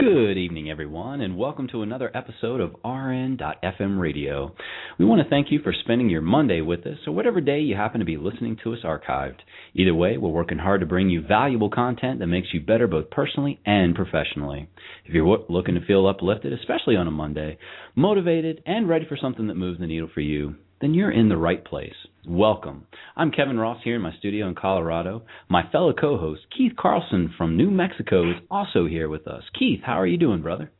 Good evening, everyone, and welcome to another episode of RN.FM Radio. We want to thank you for spending your Monday with us, or whatever day you happen to be listening to us archived. Either way, we're working hard to bring you valuable content that makes you better both personally and professionally. If you're looking to feel uplifted, especially on a Monday, motivated, and ready for something that moves the needle for you, then you're in the right place. Welcome. I'm Kevin Ross here in my studio in Colorado. My fellow co host, Keith Carlson from New Mexico, is also here with us. Keith, how are you doing, brother?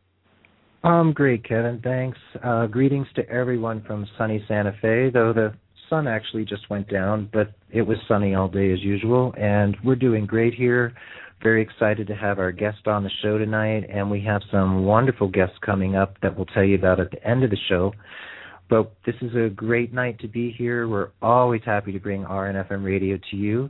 I'm great, Kevin. Thanks. Uh, greetings to everyone from sunny Santa Fe, though the sun actually just went down, but it was sunny all day as usual, and we're doing great here. Very excited to have our guest on the show tonight, and we have some wonderful guests coming up that we'll tell you about at the end of the show. But this is a great night to be here. We're always happy to bring RNFM radio to you.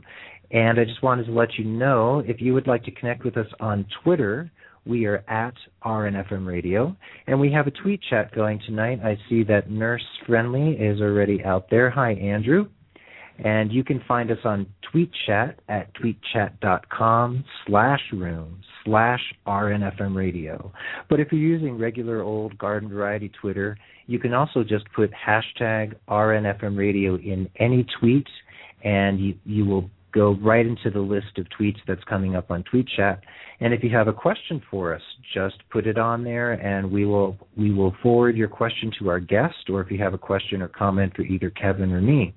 And I just wanted to let you know if you would like to connect with us on Twitter, we are at RNFM radio. And we have a tweet chat going tonight. I see that Nurse Friendly is already out there. Hi, Andrew. And you can find us on Tweet Chat at tweetchat.com slash room slash RNFM radio. But if you're using regular old garden variety Twitter, you can also just put hashtag RNFM radio in any tweet and you, you will go right into the list of tweets that's coming up on TweetChat. And if you have a question for us, just put it on there, and we will we will forward your question to our guest, or if you have a question or comment for either Kevin or me.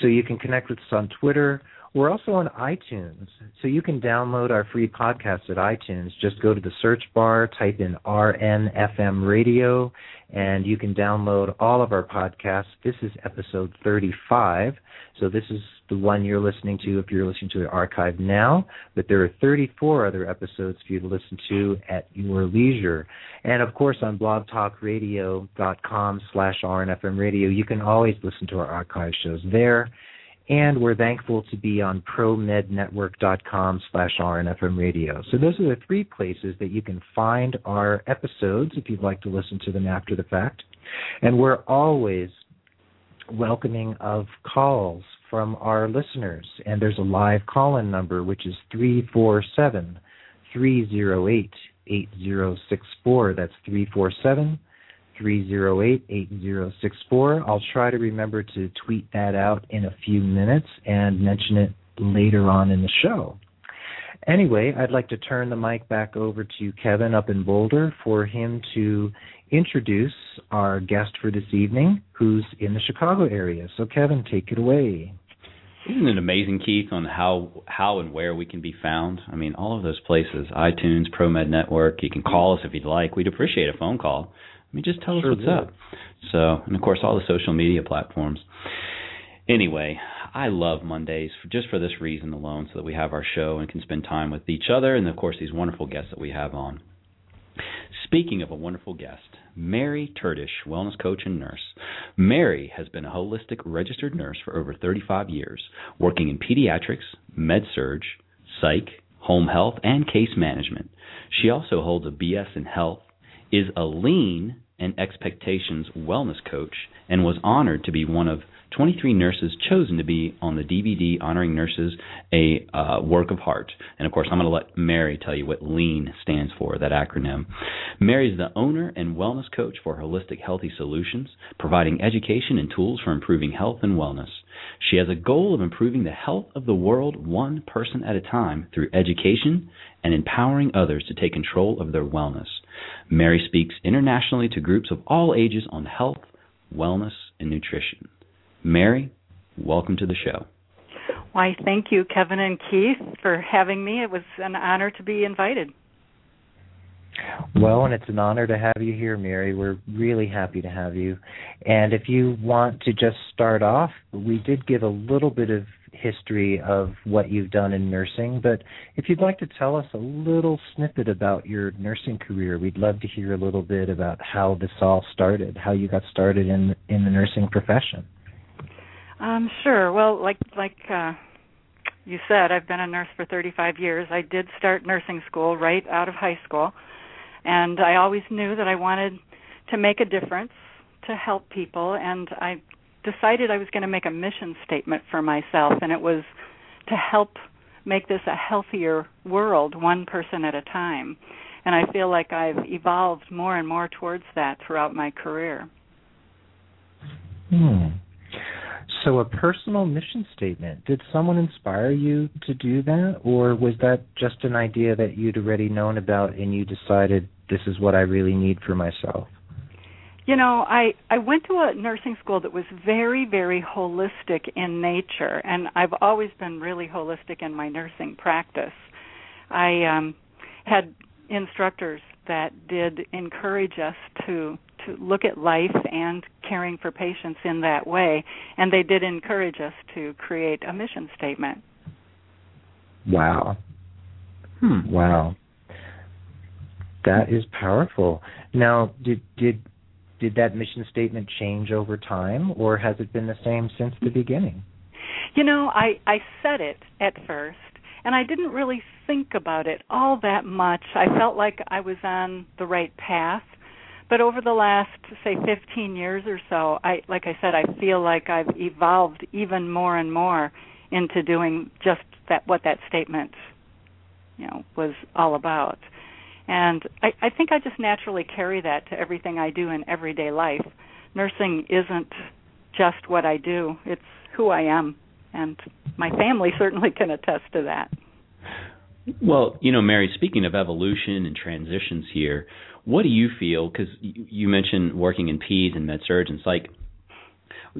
So you can connect with us on Twitter. We're also on iTunes, so you can download our free podcast at iTunes. Just go to the search bar, type in RNFM Radio, and you can download all of our podcasts. This is episode 35, so this is the one you're listening to if you're listening to the archive now, but there are 34 other episodes for you to listen to at your leisure. And of course on blogtalkradio.com slash RNFM radio, you can always listen to our archive shows there. And we're thankful to be on promednetwork.com slash RNFM radio. So those are the three places that you can find our episodes if you'd like to listen to them after the fact. And we're always welcoming of calls from our listeners. And there's a live call in number, which is 347 308 8064. That's 347 308 8064. I'll try to remember to tweet that out in a few minutes and mention it later on in the show. Anyway, I'd like to turn the mic back over to Kevin up in Boulder for him to introduce our guest for this evening, who's in the Chicago area. So, Kevin, take it away. Isn't it amazing, Keith, on how how and where we can be found? I mean, all of those places: iTunes, ProMed Network. You can call us if you'd like. We'd appreciate a phone call. I mean, just tell sure us what's up. So, and of course, all the social media platforms. Anyway, I love Mondays for, just for this reason alone, so that we have our show and can spend time with each other, and of course, these wonderful guests that we have on. Speaking of a wonderful guest, Mary Terdich, wellness coach and nurse. Mary has been a holistic registered nurse for over 35 years, working in pediatrics, med surg, psych, home health, and case management. She also holds a BS in health, is a lean and expectations wellness coach, and was honored to be one of 23 nurses chosen to be on the DVD honoring nurses a uh, work of heart. And of course, I'm going to let Mary tell you what LEAN stands for, that acronym. Mary is the owner and wellness coach for Holistic Healthy Solutions, providing education and tools for improving health and wellness. She has a goal of improving the health of the world one person at a time through education and empowering others to take control of their wellness. Mary speaks internationally to groups of all ages on health, wellness, and nutrition. Mary, welcome to the show. Why, thank you, Kevin and Keith, for having me. It was an honor to be invited. Well, and it's an honor to have you here, Mary. We're really happy to have you. And if you want to just start off, we did give a little bit of history of what you've done in nursing, but if you'd like to tell us a little snippet about your nursing career, we'd love to hear a little bit about how this all started, how you got started in in the nursing profession. Um, sure. Well, like like uh, you said, I've been a nurse for 35 years. I did start nursing school right out of high school, and I always knew that I wanted to make a difference, to help people, and I decided I was going to make a mission statement for myself, and it was to help make this a healthier world, one person at a time. and I feel like I've evolved more and more towards that throughout my career. Hmm. So, a personal mission statement. Did someone inspire you to do that, or was that just an idea that you'd already known about and you decided this is what I really need for myself? You know, I I went to a nursing school that was very very holistic in nature and I've always been really holistic in my nursing practice. I um had instructors that did encourage us to to look at life and caring for patients in that way and they did encourage us to create a mission statement. Wow. Hmm. Wow. That is powerful. Now, did did did that mission statement change over time or has it been the same since the beginning? You know, I I said it at first and I didn't really think about it all that much. I felt like I was on the right path. But over the last say 15 years or so, I like I said I feel like I've evolved even more and more into doing just that what that statement you know was all about. And I, I think I just naturally carry that to everything I do in everyday life. Nursing isn't just what I do, it's who I am. And my family certainly can attest to that. Well, you know, Mary, speaking of evolution and transitions here, what do you feel? Because you mentioned working in peds and med surg and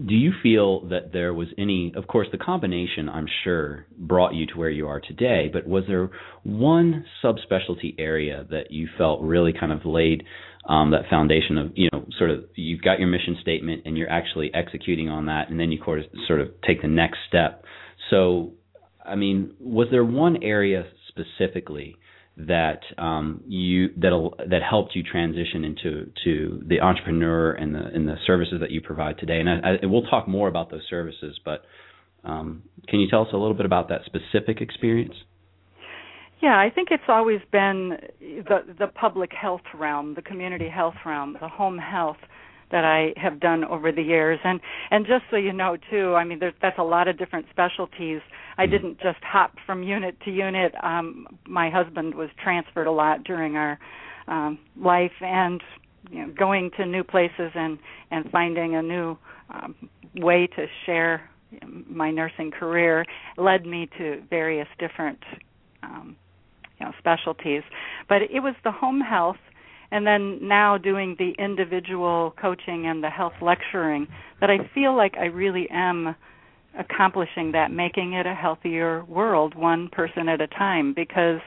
do you feel that there was any of course the combination i'm sure brought you to where you are today but was there one subspecialty area that you felt really kind of laid um, that foundation of you know sort of you've got your mission statement and you're actually executing on that and then you sort of take the next step? So i mean was there one area specifically that um, you that that helped you transition into to the entrepreneur and the and the services that you provide today. And I, I, we'll talk more about those services, but um, can you tell us a little bit about that specific experience? Yeah, I think it's always been the the public health realm, the community health realm, the home health that I have done over the years. And and just so you know too, I mean there's that's a lot of different specialties. I mm-hmm. didn't just hop from unit to unit. Um my husband was transferred a lot during our um life and you know going to new places and and finding a new um way to share my nursing career led me to various different um you know specialties but it was the home health and then now doing the individual coaching and the health lecturing that I feel like I really am accomplishing that making it a healthier world one person at a time because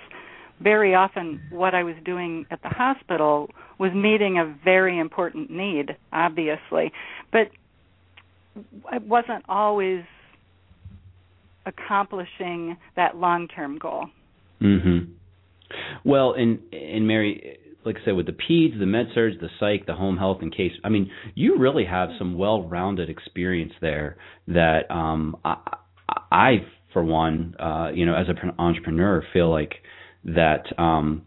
very often what I was doing at the hospital was meeting a very important need obviously but it wasn't always accomplishing that long-term goal. Mhm. Well, and and Mary like I said, with the peds, the med surg, the psych, the home health, and case. I mean, you really have some well-rounded experience there. That um, I, I, for one, uh, you know, as an entrepreneur, feel like that um,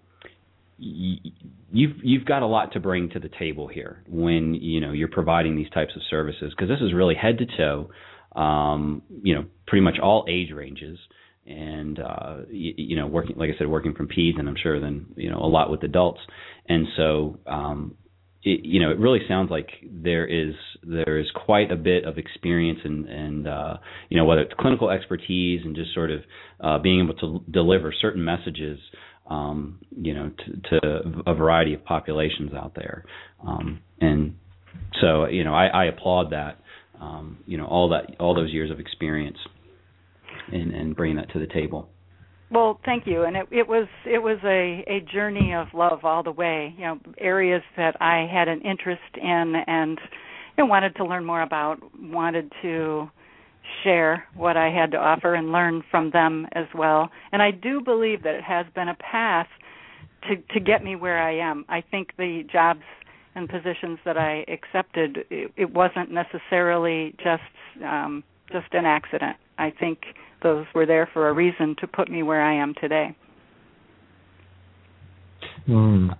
y- you've you've got a lot to bring to the table here when you know you're providing these types of services because this is really head to toe. Um, you know, pretty much all age ranges and uh you, you know working like i said working from peds and i'm sure then you know a lot with adults. And so um it, you know it really sounds like there is there is quite a bit of experience and and uh you know whether it's clinical expertise and just sort of uh being able to deliver certain messages um you know to, to a variety of populations out there. Um and so you know i i applaud that um you know all that all those years of experience and, and bringing that to the table. Well, thank you. And it, it was it was a, a journey of love all the way. You know, areas that I had an interest in and you know, wanted to learn more about, wanted to share what I had to offer and learn from them as well. And I do believe that it has been a path to to get me where I am. I think the jobs and positions that I accepted, it, it wasn't necessarily just um, just an accident. I think those were there for a reason to put me where I am today. Mm.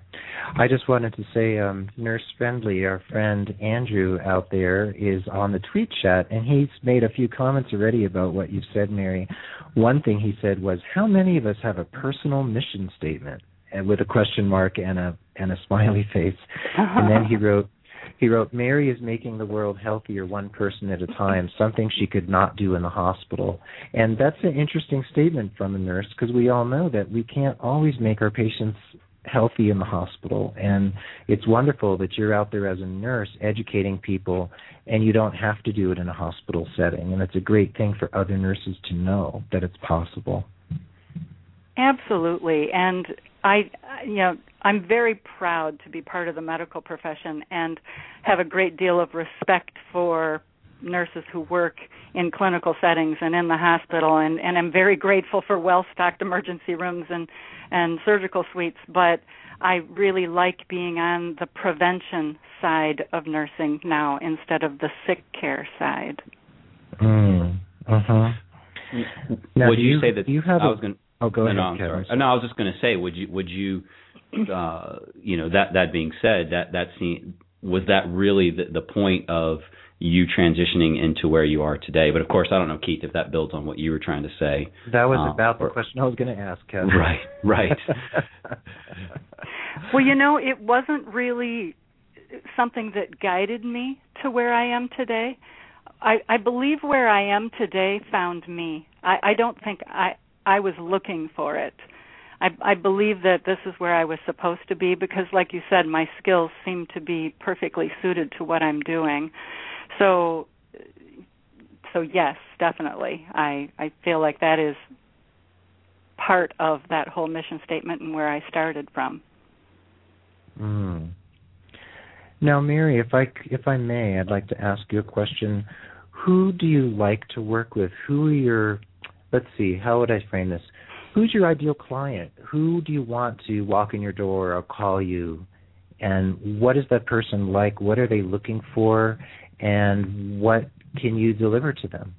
I just wanted to say, um, Nurse Friendly, our friend Andrew out there, is on the tweet chat, and he's made a few comments already about what you've said, Mary. One thing he said was, "How many of us have a personal mission statement?" with a question mark and a and a smiley face. and then he wrote he wrote Mary is making the world healthier one person at a time, something she could not do in the hospital. And that's an interesting statement from a nurse because we all know that we can't always make our patients healthy in the hospital. And it's wonderful that you're out there as a nurse educating people and you don't have to do it in a hospital setting. And it's a great thing for other nurses to know that it's possible. Absolutely. And i you know i'm very proud to be part of the medical profession and have a great deal of respect for nurses who work in clinical settings and in the hospital and and I'm very grateful for well stocked emergency rooms and and surgical suites but I really like being on the prevention side of nursing now instead of the sick care side. Mm. Uh-huh. Now, would you, you, say that you have I was going Oh, go ahead. No, I'm sorry. No, I was just going to say would you would you uh you know that that being said that that scene was that really the, the point of you transitioning into where you are today. But of course, I don't know, Keith, if that builds on what you were trying to say. That was um, about the question I was going to ask, Kevin. Right, right. well, you know, it wasn't really something that guided me to where I am today. I, I believe where I am today found me. I, I don't think I I was looking for it. I, I believe that this is where I was supposed to be because, like you said, my skills seem to be perfectly suited to what I'm doing. So so yes, definitely. I I feel like that is part of that whole mission statement and where I started from. Mm. Now, Mary, if I if I may, I'd like to ask you a question. Who do you like to work with? Who are your let's see, how would I frame this? Who's your ideal client? Who do you want to walk in your door or call you? And what is that person like? What are they looking for? and what can you deliver to them?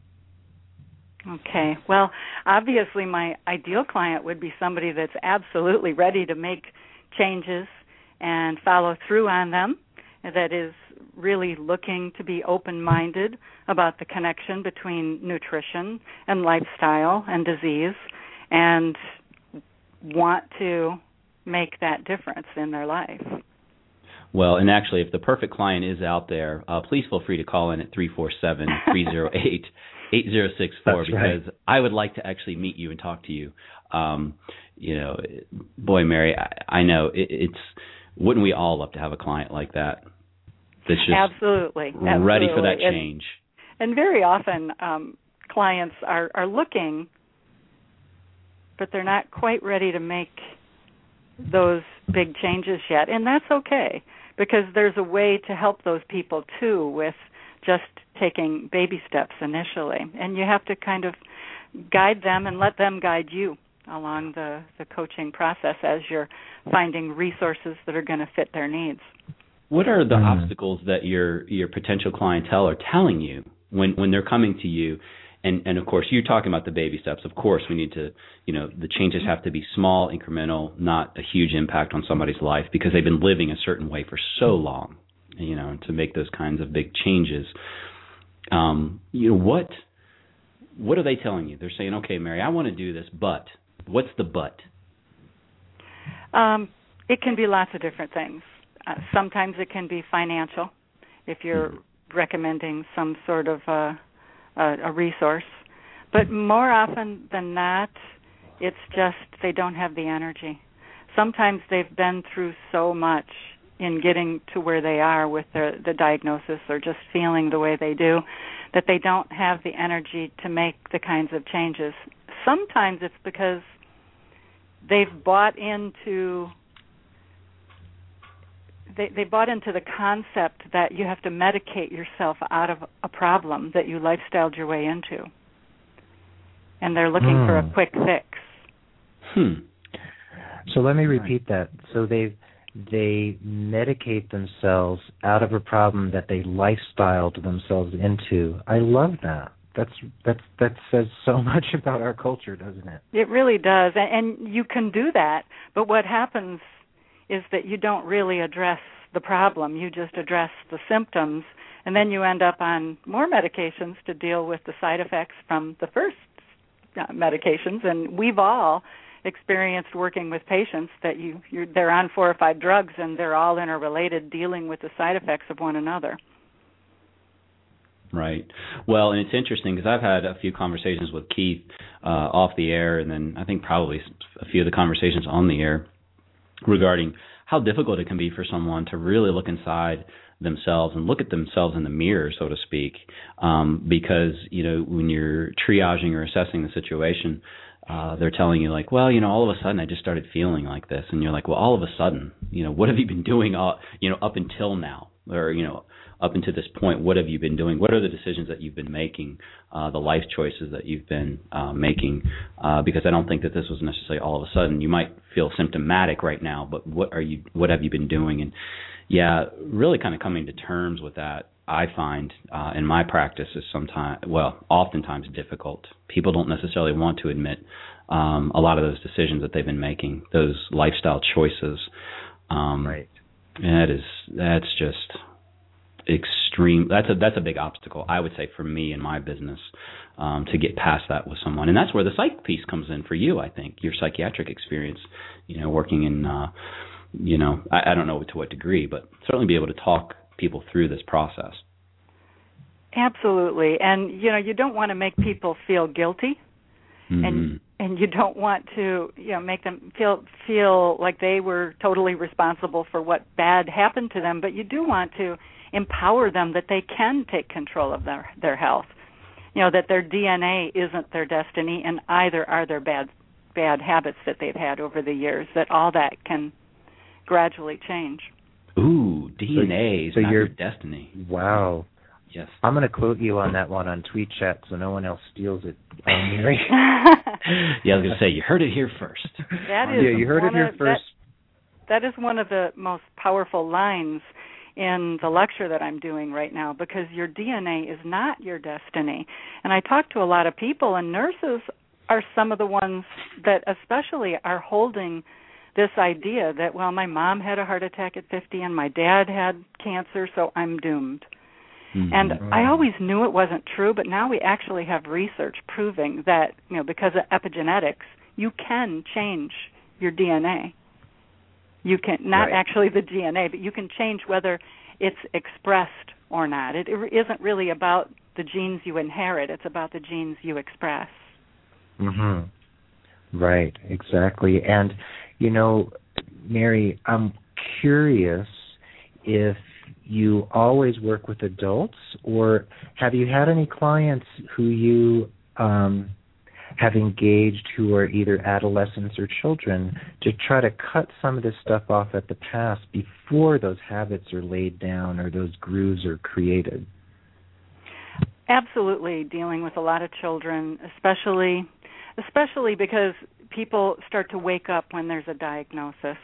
Okay. Well, obviously, my ideal client would be somebody that's absolutely ready to make changes and follow through on them, that is really looking to be open minded about the connection between nutrition and lifestyle and disease and want to make that difference in their life. Well, and actually, if the perfect client is out there, uh, please feel free to call in at 347 308 8064 because right. I would like to actually meet you and talk to you. Um, you know, boy, Mary, I, I know it, it's, wouldn't we all love to have a client like that? That's just absolutely, absolutely. ready for that change. And, and very often, um, clients are, are looking, but they're not quite ready to make those big changes yet, and that's okay because there's a way to help those people too with just taking baby steps initially. And you have to kind of guide them and let them guide you along the the coaching process as you're finding resources that are going to fit their needs. What are the mm-hmm. obstacles that your your potential clientele are telling you when when they're coming to you and and of course you're talking about the baby steps. Of course we need to you know the changes have to be small incremental not a huge impact on somebody's life because they've been living a certain way for so long you know to make those kinds of big changes. Um you know what what are they telling you? They're saying okay mary i want to do this but what's the but? Um it can be lots of different things. Uh, sometimes it can be financial. If you're mm-hmm. recommending some sort of uh a, a resource. But more often than not, it's just they don't have the energy. Sometimes they've been through so much in getting to where they are with the, the diagnosis or just feeling the way they do that they don't have the energy to make the kinds of changes. Sometimes it's because they've bought into they they bought into the concept that you have to medicate yourself out of a problem that you lifestyled your way into. And they're looking mm. for a hmm. quick fix. Hmm. So let me repeat that. So they they medicate themselves out of a problem that they lifestyled themselves into. I love that. That's that's that says so much about our culture doesn't it? It really does. And, and you can do that. But what happens is that you don't really address the problem, you just address the symptoms, and then you end up on more medications to deal with the side effects from the first uh, medications. And we've all experienced working with patients that you you're, they're on four or five drugs and they're all interrelated, dealing with the side effects of one another. Right. Well, and it's interesting because I've had a few conversations with Keith uh, off the air, and then I think probably a few of the conversations on the air regarding how difficult it can be for someone to really look inside themselves and look at themselves in the mirror, so to speak, um, because you know when you're triaging or assessing the situation, uh, they're telling you like, well, you know, all of a sudden I just started feeling like this, and you're like, well, all of a sudden, you know, what have you been doing, uh, you know, up until now, or you know, up until this point, what have you been doing? What are the decisions that you've been making, uh, the life choices that you've been uh, making? Uh, because I don't think that this was necessarily all of a sudden. You might feel symptomatic right now, but what are you? What have you been doing? And yeah, really kind of coming to terms with that. I find uh, in my practice is sometimes, well, oftentimes difficult. People don't necessarily want to admit um, a lot of those decisions that they've been making, those lifestyle choices. Um, right. That is that's just extreme. That's a that's a big obstacle i would say for me in my business um to get past that with someone. And that's where the psych piece comes in for you i think your psychiatric experience you know working in uh you know i, I don't know to what degree but certainly be able to talk people through this process. Absolutely. And you know you don't want to make people feel guilty mm-hmm. and and you don't want to you know make them feel feel like they were totally responsible for what bad happened to them but you do want to empower them that they can take control of their their health. You know that their DNA isn't their destiny, and either are their bad bad habits that they've had over the years. That all that can gradually change. Ooh, DNA is so not your destiny. Wow. Yes. I'm going to quote you on that one on Tweet Chat so no one else steals it. yeah, I was going to say you heard it here first. That is yeah, you heard it here of, first. That, that is one of the most powerful lines in the lecture that I'm doing right now because your DNA is not your destiny. And I talk to a lot of people, and nurses are some of the ones that especially are holding this idea that well my mom had a heart attack at 50 and my dad had cancer so I'm doomed. Mm-hmm. And I always knew it wasn't true, but now we actually have research proving that, you know, because of epigenetics, you can change your DNA. You can not right. actually the DNA, but you can change whether it's expressed or not. It, it isn't really about the genes you inherit; it's about the genes you express. Mhm. Right, exactly. And you know, Mary, I'm curious if you always work with adults or have you had any clients who you um have engaged who are either adolescents or children to try to cut some of this stuff off at the past before those habits are laid down or those grooves are created. Absolutely, dealing with a lot of children, especially especially because people start to wake up when there's a diagnosis.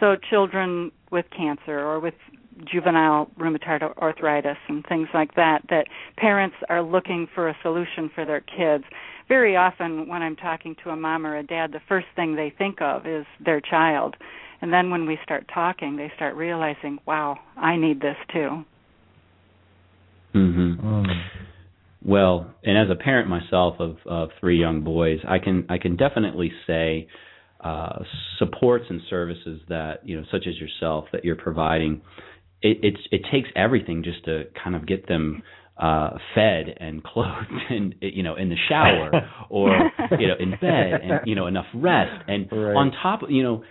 So children with cancer or with juvenile rheumatoid arthritis and things like that that parents are looking for a solution for their kids very often when I'm talking to a mom or a dad, the first thing they think of is their child. And then when we start talking, they start realizing, wow, I need this too. Mhm. Mm. Well, and as a parent myself of of three young boys, I can I can definitely say uh, supports and services that you know, such as yourself, that you're providing. It, it's it takes everything just to kind of get them uh fed and clothed and you know in the shower or you know in bed and you know enough rest and right. on top of you know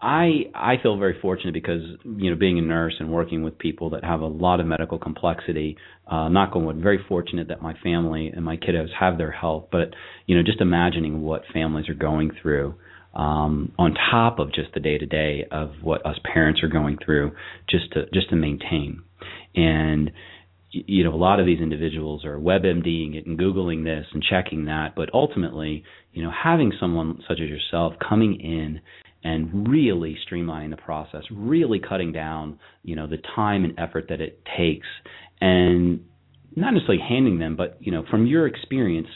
I I feel very fortunate because you know being a nurse and working with people that have a lot of medical complexity. Uh, knock on wood, very fortunate that my family and my kiddos have their health. But you know, just imagining what families are going through um, on top of just the day to day of what us parents are going through, just to just to maintain. And you know, a lot of these individuals are WebMDing it and Googling this and checking that, but ultimately, you know, having someone such as yourself coming in and really streamlining the process, really cutting down, you know, the time and effort that it takes, and not necessarily handing them, but you know, from your experience,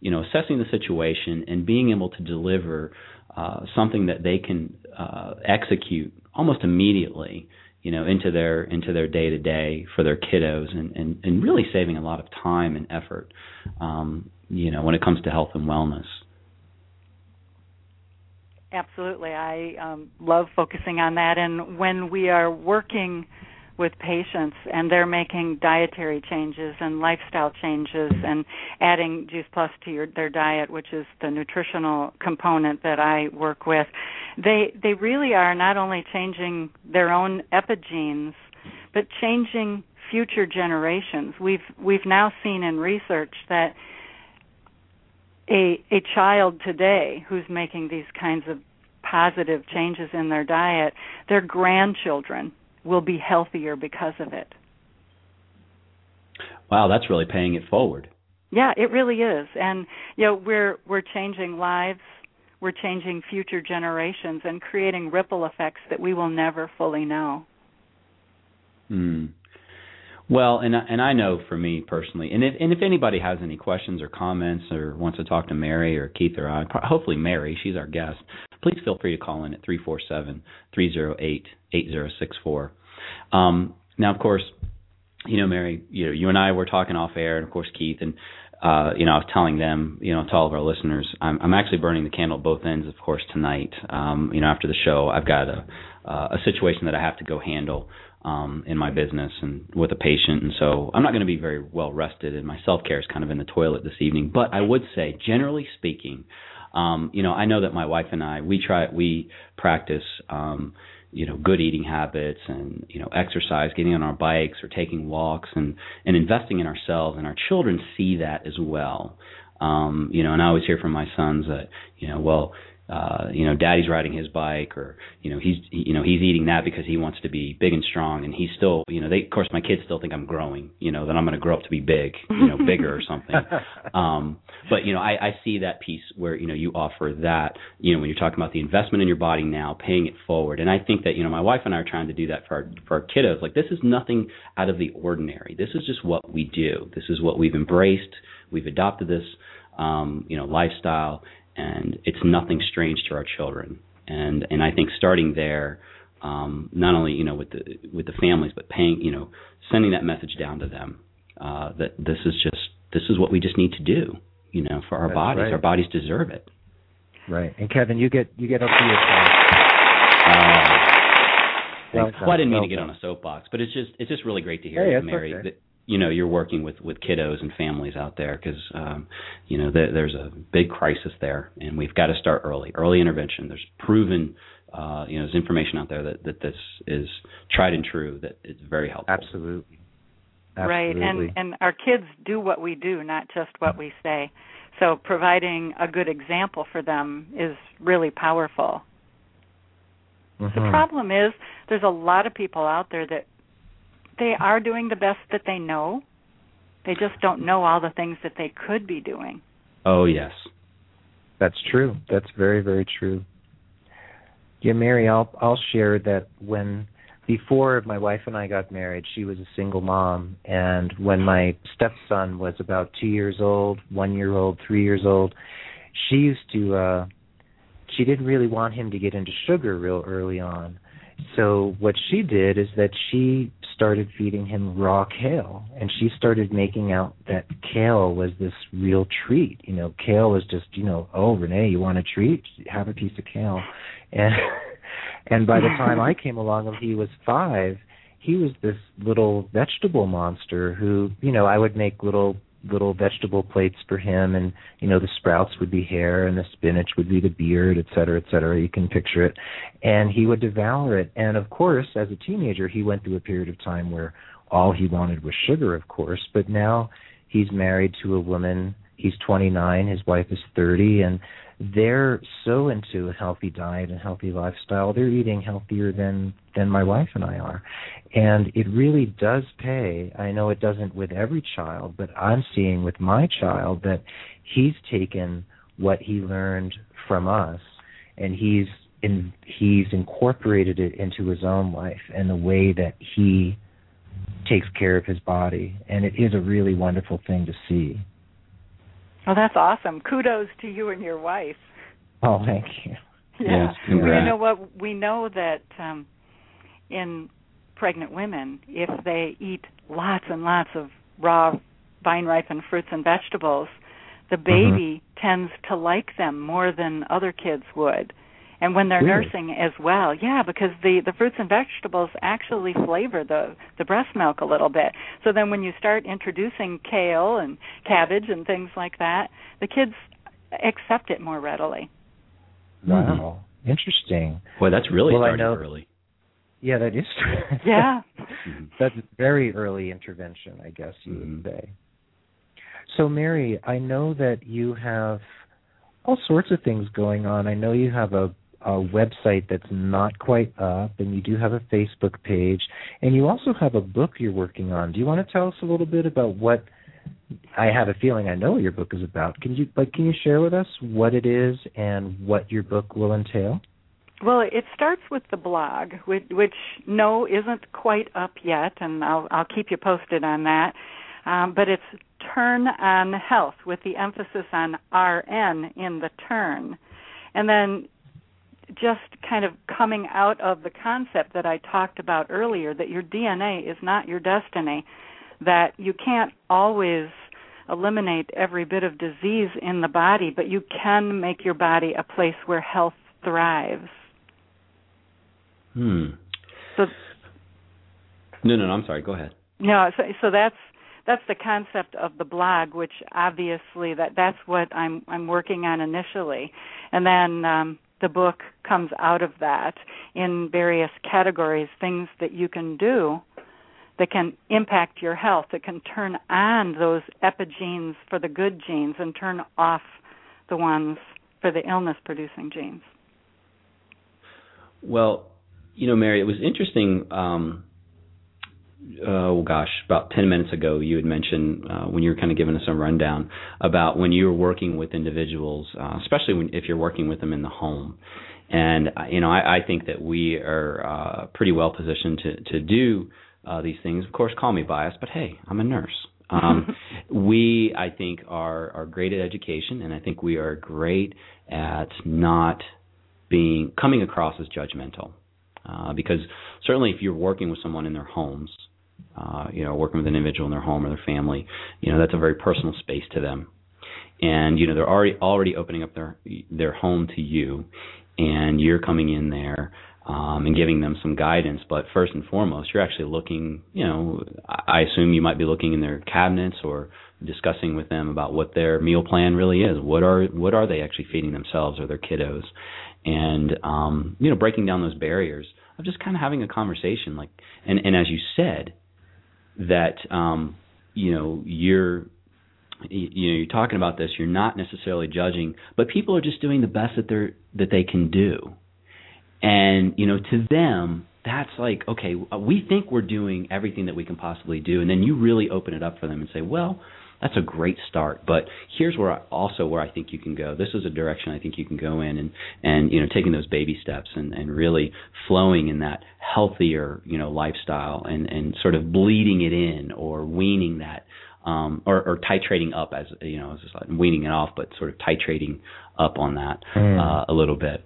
you know, assessing the situation and being able to deliver uh, something that they can uh, execute almost immediately you know into their into their day to day for their kiddos and, and and really saving a lot of time and effort um you know when it comes to health and wellness absolutely. I um, love focusing on that. And when we are working with patients and they're making dietary changes and lifestyle changes and adding Juice Plus to your, their diet, which is the nutritional component that I work with, they they really are not only changing their own epigenes, but changing future generations. We've we've now seen in research that a a child today who's making these kinds of positive changes in their diet, their grandchildren will be healthier because of it. Wow, that's really paying it forward. Yeah, it really is. And you know, we're we're changing lives, we're changing future generations and creating ripple effects that we will never fully know. Hmm. Well, and and I know for me personally, and if and if anybody has any questions or comments or wants to talk to Mary or Keith or I, hopefully Mary, she's our guest. Please feel free to call in at three four seven three zero eight eight zero six four. Um, now, of course, you know, Mary, you know, you and I were talking off air, and of course Keith, and uh, you know, I was telling them, you know, to all of our listeners, I'm, I'm actually burning the candle at both ends, of course, tonight. Um, you know, after the show, I've got a a situation that I have to go handle um, in my business and with a patient, and so I'm not going to be very well rested, and my self care is kind of in the toilet this evening. But I would say, generally speaking, um, you know, I know that my wife and I we try we practice. Um, you know good eating habits and you know exercise getting on our bikes or taking walks and and investing in ourselves and our children see that as well um you know and i always hear from my sons that you know well uh you know daddy's riding his bike or you know he's you know he's eating that because he wants to be big and strong and he's still you know they of course my kids still think I'm growing you know that I'm going to grow up to be big you know bigger or something um but you know I I see that piece where you know you offer that you know when you're talking about the investment in your body now paying it forward and I think that you know my wife and I are trying to do that for our for our kiddos like this is nothing out of the ordinary this is just what we do this is what we've embraced we've adopted this um you know lifestyle and it's nothing strange to our children. And and I think starting there, um, not only you know with the with the families, but paying you know sending that message down to them uh, that this is just this is what we just need to do, you know, for our That's bodies. right. Our bodies deserve it. Right. And Kevin, you get you get up to your. Uh, Well well, I didn't mean well to get on a soapbox, but it's just it's just really great to hear, Hey, Mary, okay. that you know you're working with with kiddos and families out there because um, you know there, there's a big crisis there, and we've got to start early. Early intervention. There's proven. Uh, you know, there's information out there that, that this is tried and true that it's very helpful. Absolutely. Right, and and our kids do what we do, not just what we say. So providing a good example for them is really powerful. The Mhm. problem is there's a lot of people out there that they are doing the best that they know. They just don't know all the things that they could be doing. Oh yes. That's true. That's very, very true. Yeah, Mary, I'll I'll share that when before my wife and I got married, she was a single mom, and when my stepson was about two years old, one year old, three years old, she used to. uh She didn't really want him to get into sugar real early on, so what she did is that she started feeding him raw kale, and she started making out that kale was this real treat. You know, kale was just, you know, oh Renee, you want a treat? Have a piece of kale, and and by the time I came along and he was five, he was this little vegetable monster who, you know, I would make little little vegetable plates for him and you know the sprouts would be hair and the spinach would be the beard et cetera et cetera. You can picture it. And he would devour it. And of course as a teenager he went through a period of time where all he wanted was sugar of course. But now he's married to a woman. He's 29 his wife is 30 and they're so into a healthy diet and healthy lifestyle they're eating healthier than than my wife and I are. And it really does pay i know it doesn't with every child but i'm seeing with my child that he's taken what he learned from us and he's in he's incorporated it into his own life and the way that he takes care of his body. And it is a really wonderful thing to see Well, that's awesome. Kudos to you and your wife. oh thank you Yeah. Yes, congrats. you know what? We know that um, in pregnant women, if they eat lots and lots of raw vine ripened fruits and vegetables, the baby tends to like them more than other kids would. And when they're really? nursing as well. Yeah, because the the fruits and vegetables actually flavor the the breast milk a little bit. So then when you start introducing kale and cabbage and things like that, the kids accept it more readily. Wow, mm-hmm. interesting. Boy, that's really well, starting I know, early. Yeah, that is. yeah. that's very early intervention, I guess you mm-hmm. would say. So, Mary, I know that you have all sorts of things going on. I know you have a, a website that's not quite up, and you do have a Facebook page, and you also have a book you're working on. Do you want to tell us a little bit about what? I have a feeling I know what your book is about. Can you like can you share with us what it is and what your book will entail? Well, it starts with the blog, which, which no isn't quite up yet, and I'll I'll keep you posted on that. Um, but it's turn on health with the emphasis on RN in the turn. And then just kind of coming out of the concept that I talked about earlier that your DNA is not your destiny, that you can't always eliminate every bit of disease in the body, but you can make your body a place where health thrives. Hmm. So No, no, no, I'm sorry. Go ahead. No, so so that's that's the concept of the blog, which obviously that that's what I'm I'm working on initially, and then um, the book comes out of that in various categories, things that you can do that can impact your health, that can turn on those epigenes for the good genes and turn off the ones for the illness producing genes. Well, you know, Mary, it was interesting. Um, oh gosh, about 10 minutes ago, you had mentioned uh, when you were kind of giving us a rundown about when you were working with individuals, uh, especially when, if you're working with them in the home. And uh, you know, I, I think that we are uh, pretty well positioned to to do uh, these things. Of course, call me biased, but hey, I'm a nurse. Um, we, I think, are are great at education, and I think we are great at not being coming across as judgmental. Uh, because certainly, if you're working with someone in their homes, uh, you know, working with an individual in their home or their family, you know, that's a very personal space to them. And you know, they're already already opening up their their home to you, and you're coming in there um, and giving them some guidance. But first and foremost, you're actually looking. You know, I assume you might be looking in their cabinets or discussing with them about what their meal plan really is. What are what are they actually feeding themselves or their kiddos, and um, you know, breaking down those barriers of just kind of having a conversation. Like, and and as you said, that um, you know you're you know you're talking about this you're not necessarily judging but people are just doing the best that they're that they can do. And you know to them that's like okay we think we're doing everything that we can possibly do and then you really open it up for them and say well that's a great start. But here's where I, also where I think you can go. This is a direction I think you can go in, and and you know taking those baby steps and and really flowing in that healthier you know lifestyle and and sort of bleeding it in or weaning that. Um, or, or titrating up as you know, as like weaning it off, but sort of titrating up on that mm. uh, a little bit.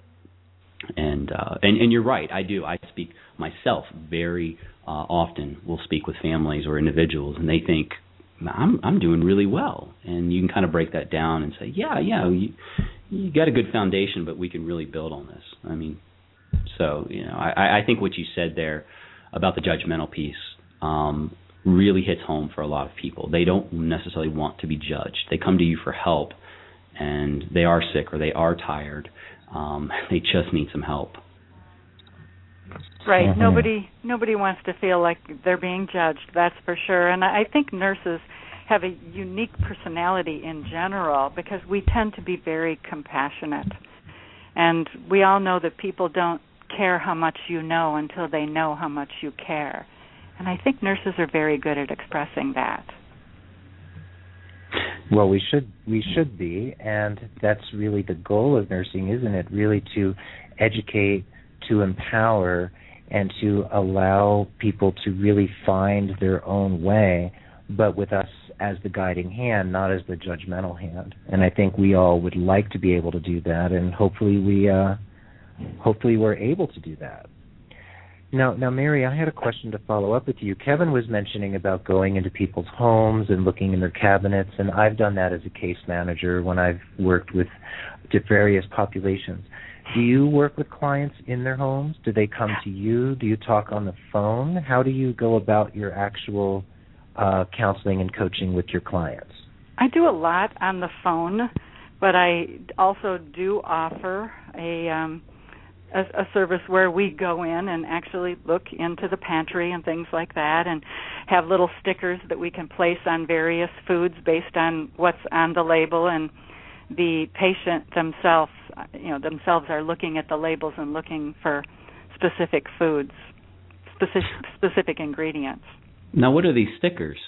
And uh, and and you're right. I do. I speak myself very uh, often. Will speak with families or individuals, and they think, I'm I'm doing really well, and you can kind of break that down and say, yeah, yeah, you you got a good foundation, but we can really build on this. I mean, so you know, I I think what you said there about the judgmental piece um, really hits home for a lot of people. They don't necessarily want to be judged. They come to you for help, and they are sick or they are tired. Um, they just need some help. Right. Mm-hmm. Nobody nobody wants to feel like they're being judged. That's for sure. And I think nurses have a unique personality in general because we tend to be very compassionate. And we all know that people don't care how much you know until they know how much you care. And I think nurses are very good at expressing that. Well, we should we should be, and that's really the goal of nursing, isn't it? Really to educate, to empower, and to allow people to really find their own way, but with us as the guiding hand, not as the judgmental hand. And I think we all would like to be able to do that, and hopefully we, uh, hopefully we're able to do that. Now, now, Mary, I had a question to follow up with you. Kevin was mentioning about going into people's homes and looking in their cabinets, and I've done that as a case manager when I've worked with various populations. Do you work with clients in their homes? Do they come to you? Do you talk on the phone? How do you go about your actual uh, counseling and coaching with your clients? I do a lot on the phone, but I also do offer a um, a, a service where we go in and actually look into the pantry and things like that and have little stickers that we can place on various foods based on what's on the label and the patient themselves you know themselves are looking at the labels and looking for specific foods specific specific ingredients now what are these stickers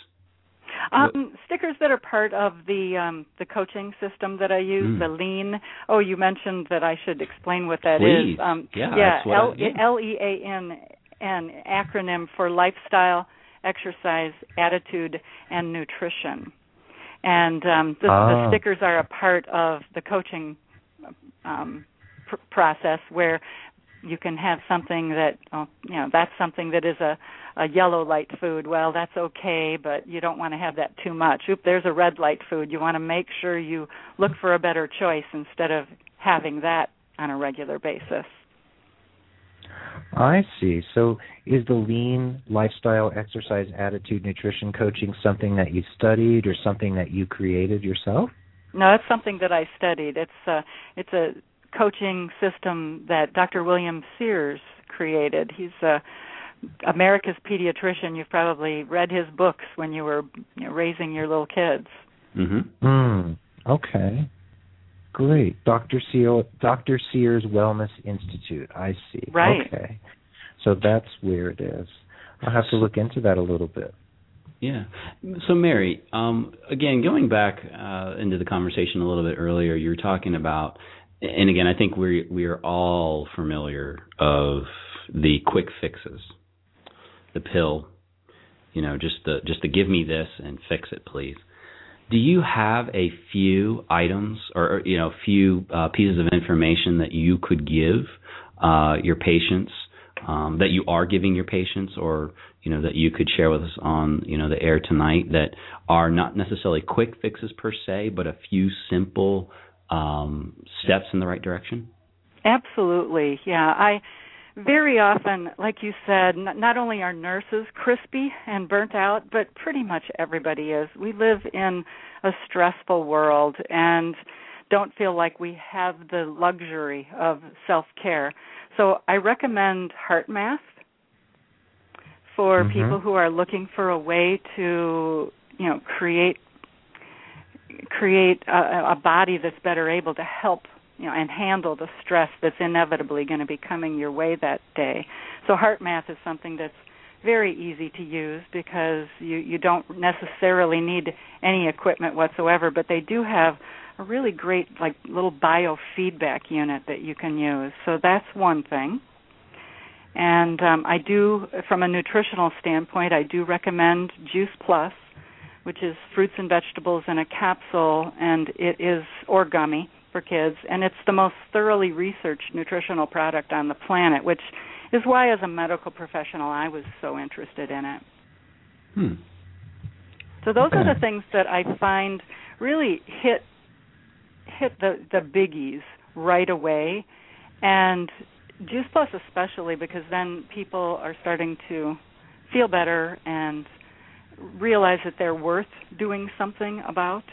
um, stickers that are part of the um, the coaching system that I use, mm. the Lean. Oh, you mentioned that I should explain what that Please. is. Um, yeah, yeah, L L E A N N acronym for lifestyle, exercise, attitude, and nutrition. And um, the, ah. the stickers are a part of the coaching um, pr- process where you can have something that oh, you know that's something that is a a yellow light food well that's okay but you don't want to have that too much oop there's a red light food you want to make sure you look for a better choice instead of having that on a regular basis I see. So, is the lean lifestyle, exercise, attitude, nutrition coaching something that you studied or something that you created yourself? No, that's something that I studied. It's a uh, it's a coaching system that Dr. William Sears created. He's a America's pediatrician. You've probably read his books when you were you know, raising your little kids. Mm-hmm. Mm, okay. Great. Dr. Sears, Dr. Sears Wellness Institute. I see. Right. Okay. So that's where it is. I'll have to look into that a little bit. Yeah. So, Mary, um, again, going back uh, into the conversation a little bit earlier, you were talking about and again, I think we we are all familiar of the quick fixes, the pill, you know, just the just to give me this and fix it, please. Do you have a few items or you know, few uh, pieces of information that you could give uh, your patients um, that you are giving your patients, or you know, that you could share with us on you know the air tonight that are not necessarily quick fixes per se, but a few simple um, steps in the right direction? Absolutely, yeah. I very often, like you said, not only are nurses crispy and burnt out, but pretty much everybody is. We live in a stressful world and don't feel like we have the luxury of self care. So I recommend HeartMath for mm-hmm. people who are looking for a way to, you know, create create a, a body that's better able to help you know and handle the stress that's inevitably going to be coming your way that day. So HeartMath is something that's very easy to use because you you don't necessarily need any equipment whatsoever, but they do have a really great like little biofeedback unit that you can use. So that's one thing. And um, I do, from a nutritional standpoint, I do recommend Juice Plus which is fruits and vegetables in a capsule, and it is or gummy for kids, and it's the most thoroughly researched nutritional product on the planet, which is why, as a medical professional, I was so interested in it. Hmm. So those okay. are the things that I find really hit hit the the biggies right away, and Juice Plus especially because then people are starting to feel better and realize that they're worth doing something about,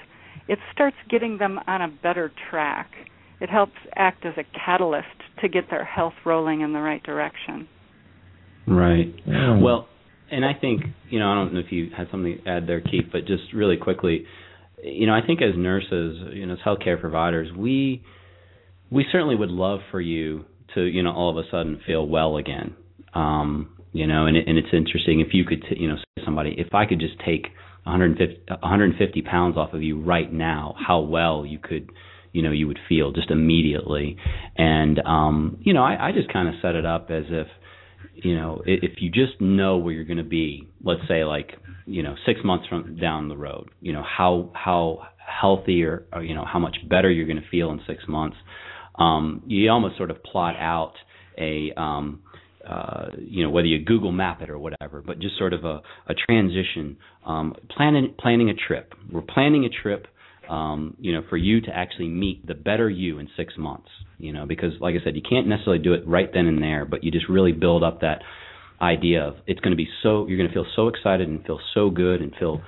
it starts getting them on a better track. It helps act as a catalyst to get their health rolling in the right direction. Right. Mm. Well, and I think, you know, I don't know if you had something to add there, Keith, but just really quickly, you know, I think as nurses, you know, as healthcare providers, we we certainly would love for you to, you know, all of a sudden feel well again. Um, you know, and it, and it's interesting if you could, t- you know, say somebody, if I could just take 150 150 pounds off of you right now, how well you could, you know, you would feel just immediately. And um, you know, I, I just kind of set it up as if, you know, if you just know where you're going to be, let's say like, you know, six months from down the road, you know, how how healthy or, or you know how much better you're going to feel in six months. Um, you almost sort of plot out a um, uh, you know, whether you Google Map it or whatever, but just sort of a, a transition. Um, planning planning a trip. We're planning a trip um, you know, for you to actually meet the better you in six months. You know, because like I said, you can't necessarily do it right then and there, but you just really build up that idea of it's going to be so you're going to feel so excited and feel so good and feel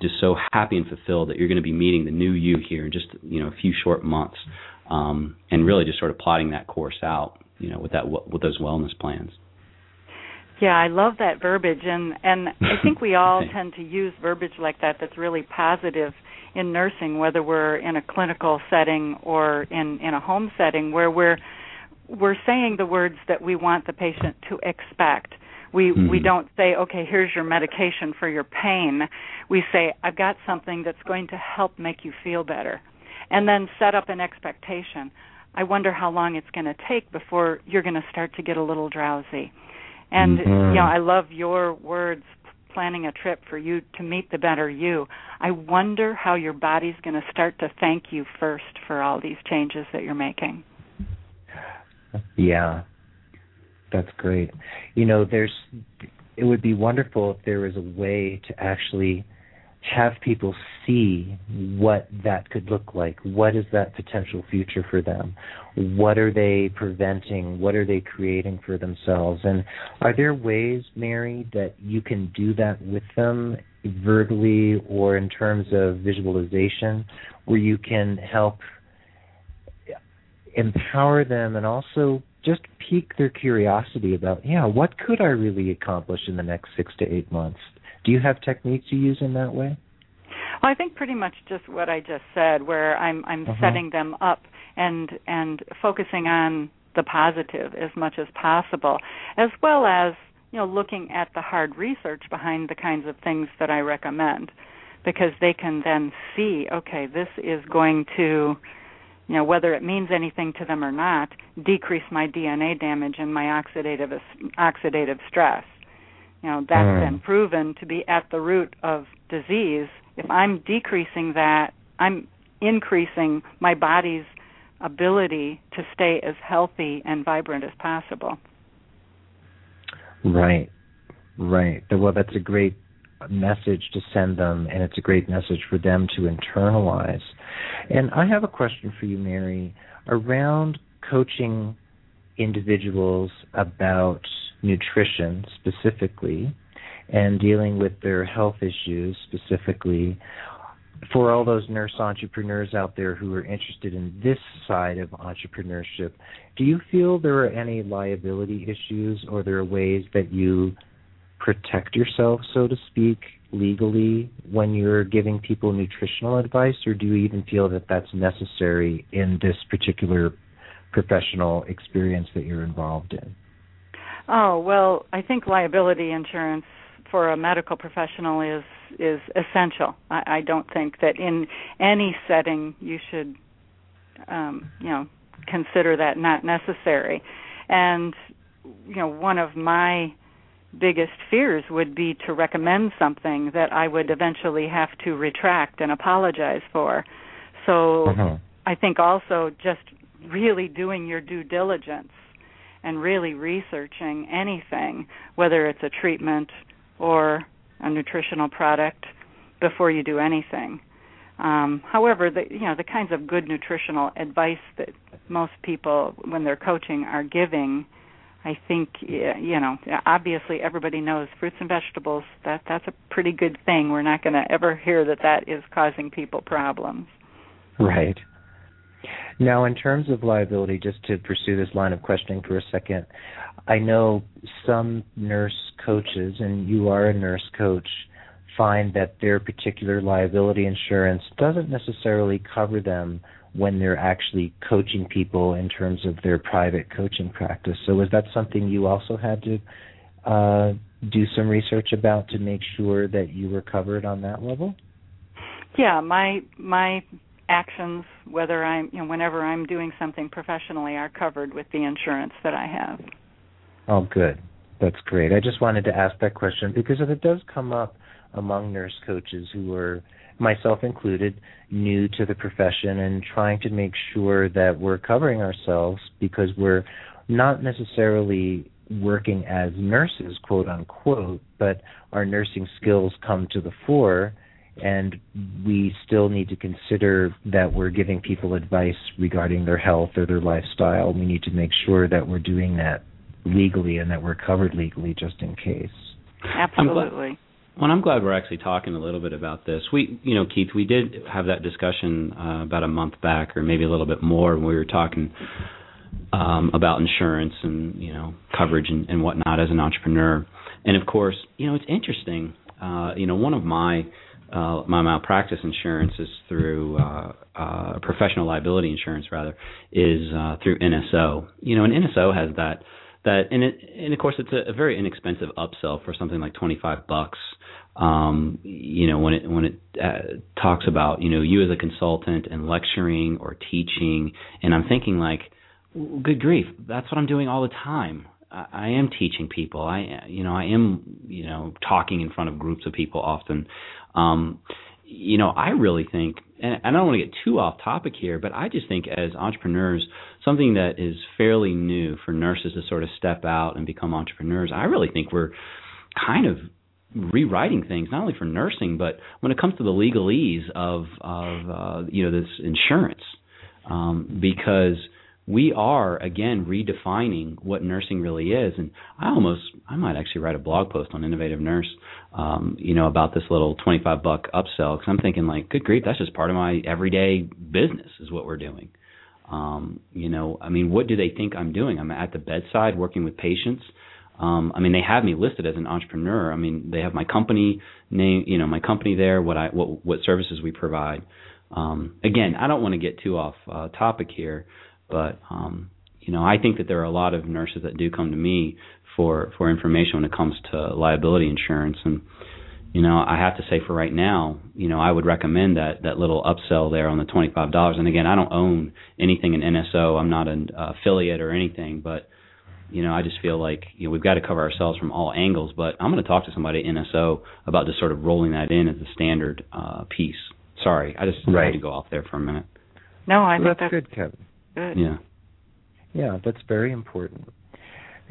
just so happy and fulfilled that you're going to be meeting the new you here in just you know a few short months, um, and really just sort of plotting that course out, you know, with that with those wellness plans. Yeah, I love that verbiage, and and I think we all tend to use verbiage like that that's really positive in nursing, whether we're in a clinical setting or in in a home setting, where we're we're saying the words that we want the patient to expect. We mm-hmm. we don't say, okay, here's your medication for your pain. We say, I've got something that's going to help make you feel better, and then set up an expectation. I wonder how long it's going to take before you're going to start to get a little drowsy and mm-hmm. you know, I love your words planning a trip for you to meet the better you. I wonder how your body's going to start to thank you first for all these changes that you're making. Yeah. That's great. You know, there's it would be wonderful if there was a way to actually have people see what that could look like. What is that potential future for them? What are they preventing? What are they creating for themselves? And are there ways, Mary, that you can do that with them verbally or in terms of visualization where you can help empower them and also just pique their curiosity about, yeah, what could I really accomplish in the next six to eight months? Do you have techniques you use in that way? Well, I think pretty much just what I just said, where I'm I'm uh-huh. setting them up and and focusing on the positive as much as possible, as well as you know looking at the hard research behind the kinds of things that I recommend, because they can then see, okay, this is going to you know whether it means anything to them or not decrease my DNA damage and my oxidative oxidative stress you know that's mm. been proven to be at the root of disease. If i'm decreasing that i'm increasing my body's ability to stay as healthy and vibrant as possible. Right. Right. Well that's a great message to send them and it's a great message for them to internalize. And i have a question for you mary. Around coaching individuals about nutrition specifically and dealing with their health issues specifically for all those nurse entrepreneurs out there who are interested in this side of entrepreneurship, do you feel there are any liability issues or there are ways that you protect yourself, so to speak, legally when you're giving people nutritional advice, or do you even feel that that's necessary in this particular professional experience that you're involved in? Oh well, I think liability insurance for a medical professional is is essential. I, I don't think that in any setting you should, um, you know, consider that not necessary. And you know, one of my biggest fears would be to recommend something that I would eventually have to retract and apologize for. So uh-huh. I think also just really doing your due diligence and really researching anything, whether it's a treatment or a nutritional product, before you do anything. Um, however, the you know the kinds of good nutritional advice that most people, when they're coaching, are giving, I think you know obviously everybody knows fruits and vegetables. That that's a pretty good thing. We're not going to ever hear that that is causing people problems. Right. Now, in terms of liability, just to pursue this line of questioning for a second, I know some nurse coaches, and you are a nurse coach, find that their particular liability insurance doesn't necessarily cover them when they're actually coaching people in terms of their private coaching practice. So, is that something you also had to uh, do some research about to make sure that you were covered on that level? Yeah, my my actions, whether I'm, you know, whenever I'm doing something professionally, are covered with the insurance that I have. Oh, good. That's great. I just wanted to ask that question because if it does come up among nurse coaches who are, myself included, new to the profession and trying to make sure that we're covering ourselves because we're not necessarily working as nurses, quote unquote, but our nursing skills come to the fore and we still need to consider that we're giving people advice regarding their health or their lifestyle. We need to make sure that we're doing that legally and that we're covered legally just in case. Absolutely. Well, I'm glad we're actually talking a little bit about this. We, you know, Keith, we did have that discussion uh, about a month back, or maybe a little bit more, when we were talking um, about insurance and you know coverage and, and whatnot as an entrepreneur. And of course, you know, it's interesting. Uh, you know, one of my uh, my malpractice insurance is through uh, uh, professional liability insurance rather is uh, through NSO. You know, and NSO has that that and it and of course it's a, a very inexpensive upsell for something like 25 bucks. Um, you know when it when it uh, talks about you know you as a consultant and lecturing or teaching and I'm thinking like good grief that's what I'm doing all the time. I, I am teaching people. I you know I am you know talking in front of groups of people often um, you know I really think and I don't want to get too off topic here but I just think as entrepreneurs something that is fairly new for nurses to sort of step out and become entrepreneurs I really think we're kind of rewriting things not only for nursing but when it comes to the legalese of of uh, you know this insurance. Um, because we are again redefining what nursing really is and i almost i might actually write a blog post on innovative nurse um, you know about this little 25 buck upsell because i'm thinking like good grief that's just part of my everyday business is what we're doing um, you know i mean what do they think i'm doing i'm at the bedside working with patients um, I mean, they have me listed as an entrepreneur. I mean, they have my company name, you know, my company there, what I what what services we provide. Um, again, I don't want to get too off uh, topic here, but um, you know, I think that there are a lot of nurses that do come to me for for information when it comes to liability insurance, and you know, I have to say for right now, you know, I would recommend that that little upsell there on the twenty five dollars. And again, I don't own anything in NSO. I'm not an uh, affiliate or anything, but you know, I just feel like you know we've got to cover ourselves from all angles. But I'm going to talk to somebody at NSO about just sort of rolling that in as a standard uh, piece. Sorry, I just right. had to go off there for a minute. No, I well, think that's, good, Kevin. Good. Yeah. Yeah, that's very important.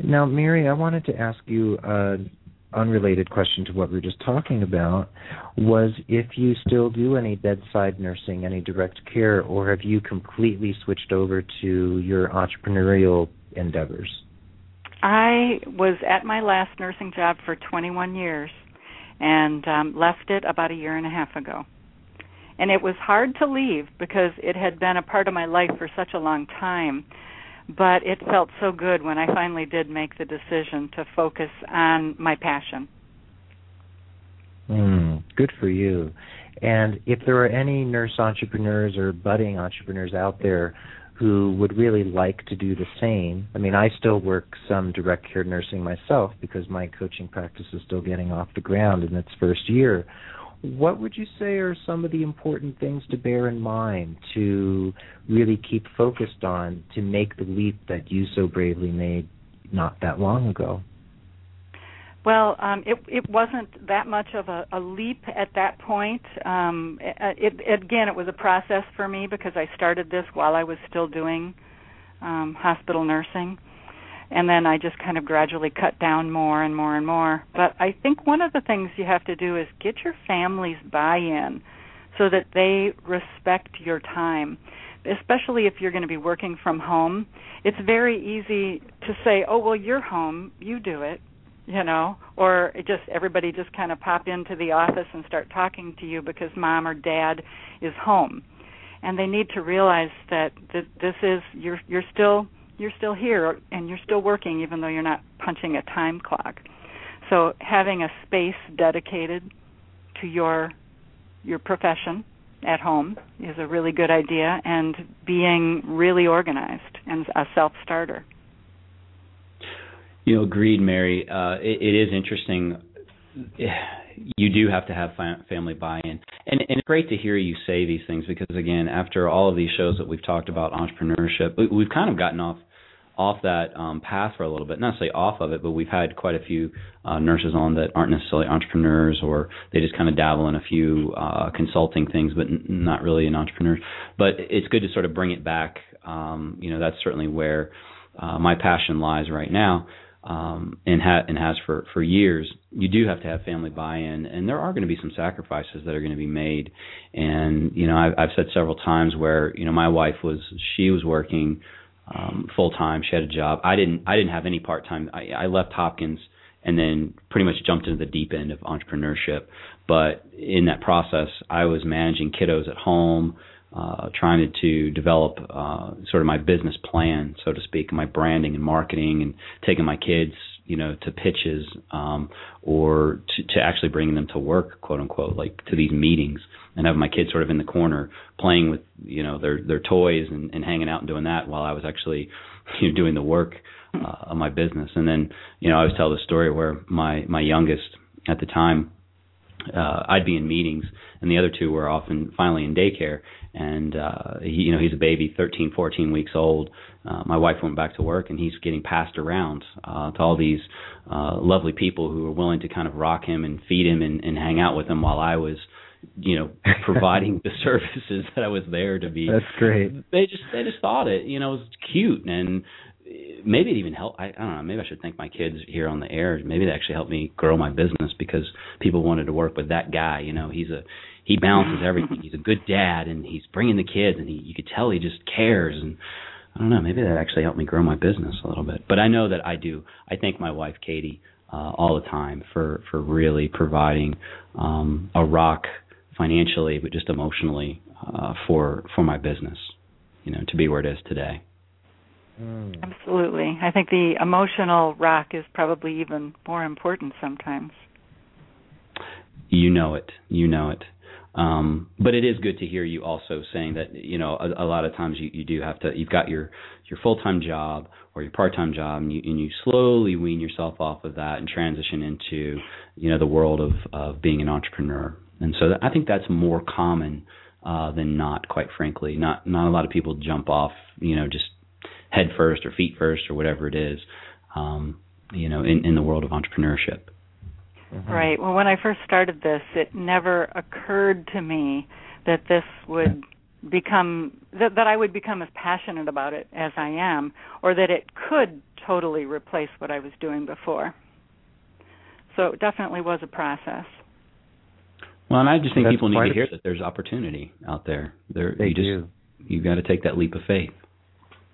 Now, Mary, I wanted to ask you an unrelated question to what we were just talking about. Was if you still do any bedside nursing, any direct care, or have you completely switched over to your entrepreneurial endeavors? I was at my last nursing job for 21 years and um, left it about a year and a half ago. And it was hard to leave because it had been a part of my life for such a long time. But it felt so good when I finally did make the decision to focus on my passion. Mm, good for you. And if there are any nurse entrepreneurs or budding entrepreneurs out there who would really like to do the same. I mean, I still work some direct care nursing myself because my coaching practice is still getting off the ground in its first year. What would you say are some of the important things to bear in mind to really keep focused on to make the leap that you so bravely made not that long ago? Well, um, it it wasn't that much of a, a leap at that point. Um, it, it, again, it was a process for me because I started this while I was still doing um, hospital nursing, and then I just kind of gradually cut down more and more and more. But I think one of the things you have to do is get your family's buy-in so that they respect your time especially if you're going to be working from home, it's very easy to say, "Oh, well, you're home, you do it." you know or it just everybody just kind of pop into the office and start talking to you because mom or dad is home and they need to realize that that this is you're you're still you're still here and you're still working even though you're not punching a time clock so having a space dedicated to your your profession at home is a really good idea and being really organized and a self starter you know, agreed, Mary. Uh, it, it is interesting. You do have to have family buy-in, and, and it's great to hear you say these things because, again, after all of these shows that we've talked about entrepreneurship, we, we've kind of gotten off off that um, path for a little bit. Not say off of it, but we've had quite a few uh, nurses on that aren't necessarily entrepreneurs, or they just kind of dabble in a few uh, consulting things, but n- not really an entrepreneur. But it's good to sort of bring it back. Um, you know, that's certainly where uh, my passion lies right now. um, and, ha- and has for for years, you do have to have family buy-in, and there are going to be some sacrifices that are going to be made. And you know, I've, I've said several times where you know my wife was she was working um, full time, she had a job. I didn't I didn't have any part time. I, I left Hopkins and then pretty much jumped into the deep end of entrepreneurship. But in that process, I was managing kiddos at home uh, trying to to develop uh, sort of my business plan, so to speak, my branding and marketing, and taking my kids, you know, to pitches um, or to, to actually bringing them to work, quote unquote, like to these meetings, and having my kids sort of in the corner playing with, you know, their their toys and, and hanging out and doing that while I was actually, you know, doing the work uh, of my business. And then, you know, I always tell the story where my my youngest at the time uh, I'd be in meetings, and the other two were often finally in daycare. And uh, he, you know, he's a baby, 13, 14 weeks old. Uh, my wife went back to work, and he's getting passed around uh, to all these uh, lovely people who were willing to kind of rock him and feed him and, and hang out with him while I was, you know, providing the services that I was there to be. That's great. They just they just thought it, you know, it was cute and maybe it even helped. I, I don't know. Maybe I should thank my kids here on the air. Maybe they actually helped me grow my business because people wanted to work with that guy. You know, he's a he balances everything. He's a good dad, and he's bringing the kids, and he you could tell he just cares. And I don't know. Maybe that actually helped me grow my business a little bit. But I know that I do. I thank my wife Katie uh, all the time for for really providing um, a rock financially, but just emotionally uh, for for my business. You know, to be where it is today. Mm. Absolutely. I think the emotional rock is probably even more important sometimes. You know it. You know it. Um, but it is good to hear you also saying that you know a, a lot of times you, you do have to you've got your your full time job or your part time job and you and you slowly wean yourself off of that and transition into you know the world of of being an entrepreneur and so I think that's more common uh, than not quite frankly not not a lot of people jump off you know just head first or feet first or whatever it is, um, you know, in, in the world of entrepreneurship. Mm-hmm. Right. Well, when I first started this, it never occurred to me that this would become that, that I would become as passionate about it as I am, or that it could totally replace what I was doing before. So it definitely was a process. Well, and I just think That's people need to hear that there's opportunity out there. There, they you just do. you got to take that leap of faith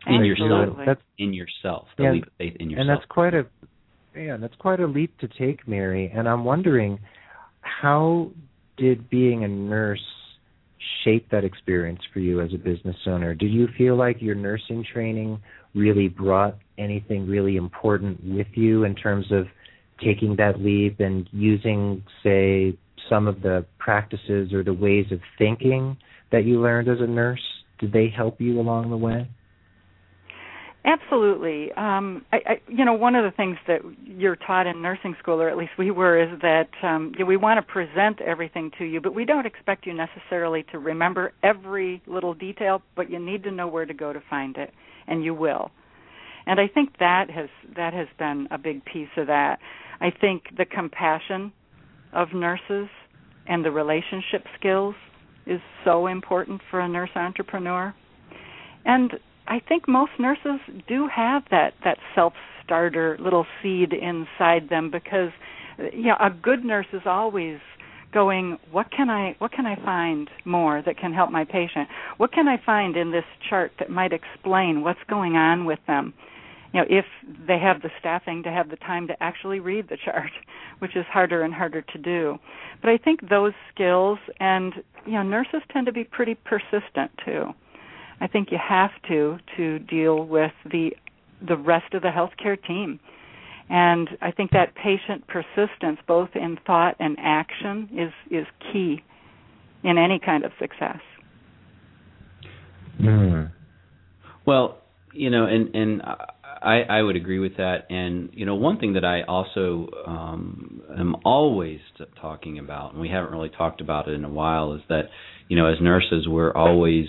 in yourself. That's, in yourself. The yeah, leap of faith in yourself. And that's quite a yeah, that's quite a leap to take, Mary. And I'm wondering how did being a nurse shape that experience for you as a business owner? Did you feel like your nursing training really brought anything really important with you in terms of taking that leap and using, say, some of the practices or the ways of thinking that you learned as a nurse? Did they help you along the way? Absolutely. Um, I, I, you know, one of the things that you're taught in nursing school, or at least we were, is that um, we want to present everything to you, but we don't expect you necessarily to remember every little detail. But you need to know where to go to find it, and you will. And I think that has that has been a big piece of that. I think the compassion of nurses and the relationship skills is so important for a nurse entrepreneur. And I think most nurses do have that that self starter little seed inside them because you know a good nurse is always going what can i what can i find more that can help my patient what can i find in this chart that might explain what's going on with them you know if they have the staffing to have the time to actually read the chart which is harder and harder to do but i think those skills and you know nurses tend to be pretty persistent too I think you have to to deal with the the rest of the healthcare team. And I think that patient persistence, both in thought and action, is is key in any kind of success. Mm. Well, you know, and and I I would agree with that. And you know, one thing that I also um, am always talking about, and we haven't really talked about it in a while, is that you know, as nurses, we're always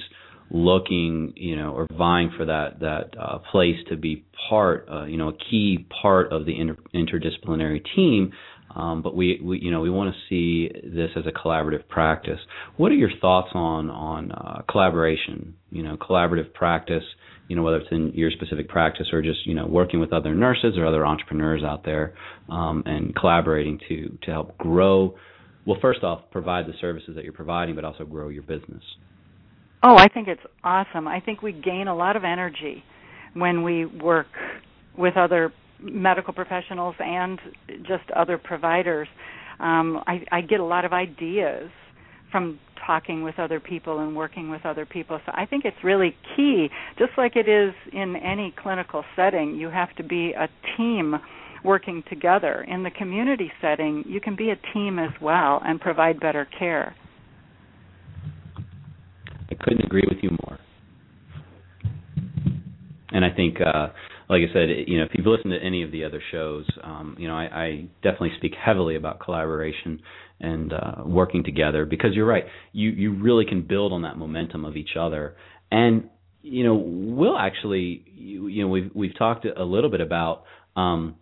looking, you know, or vying for that that uh, place to be part, uh, you know, a key part of the inter- interdisciplinary team Um, but we, we, you know, we want to see this as a collaborative practice. What are your thoughts on on uh, collaboration? You know, collaborative practice. You know, whether it's in your specific practice or just you know working with other nurses or other entrepreneurs out there, um, and collaborating to to help grow. Well, first off, provide the services that you're providing, but also grow your business. Oh, I think it's awesome. I think we gain a lot of energy when we work with other medical professionals and just other providers. Um, I, I get a lot of ideas from talking with other people and working with other people. So I think it's really key, just like it is in any clinical setting, you have to be a team working together. In the community setting, you can be a team as well and provide better care. I couldn't agree with you more. And I think uh like I said, you know, if you've listened to any of the other shows, um, you know, I, I definitely speak heavily about collaboration and uh, working together because you're right. You you really can build on that momentum of each other, and you know, we'll actually, you, you know, we've we've talked a little bit about, um,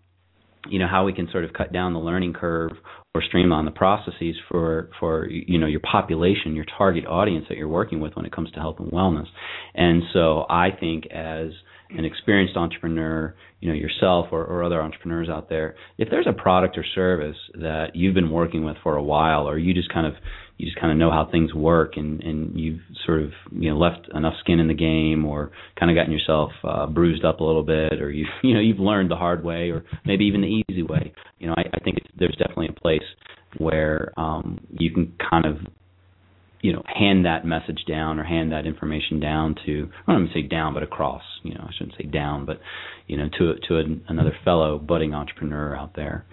you know, how we can sort of cut down the learning curve or streamline the processes for for you know your population, your target audience that you're working with when it comes to health and wellness. And so I think as an experienced entrepreneur, you know, yourself or, or other entrepreneurs out there, if there's a product or service that you've been working with for a while, or you just kind of you just kind of know how things work, and and you've sort of you know left enough skin in the game, or kind of gotten yourself uh, bruised up a little bit, or you you know you've learned the hard way, or maybe even the easy way. You know, I, I think there's definitely a place where um, you can kind of you know hand that message down or hand that information down to I don't even say down but across you know I shouldn't say down but you know to to a, another fellow budding entrepreneur out there.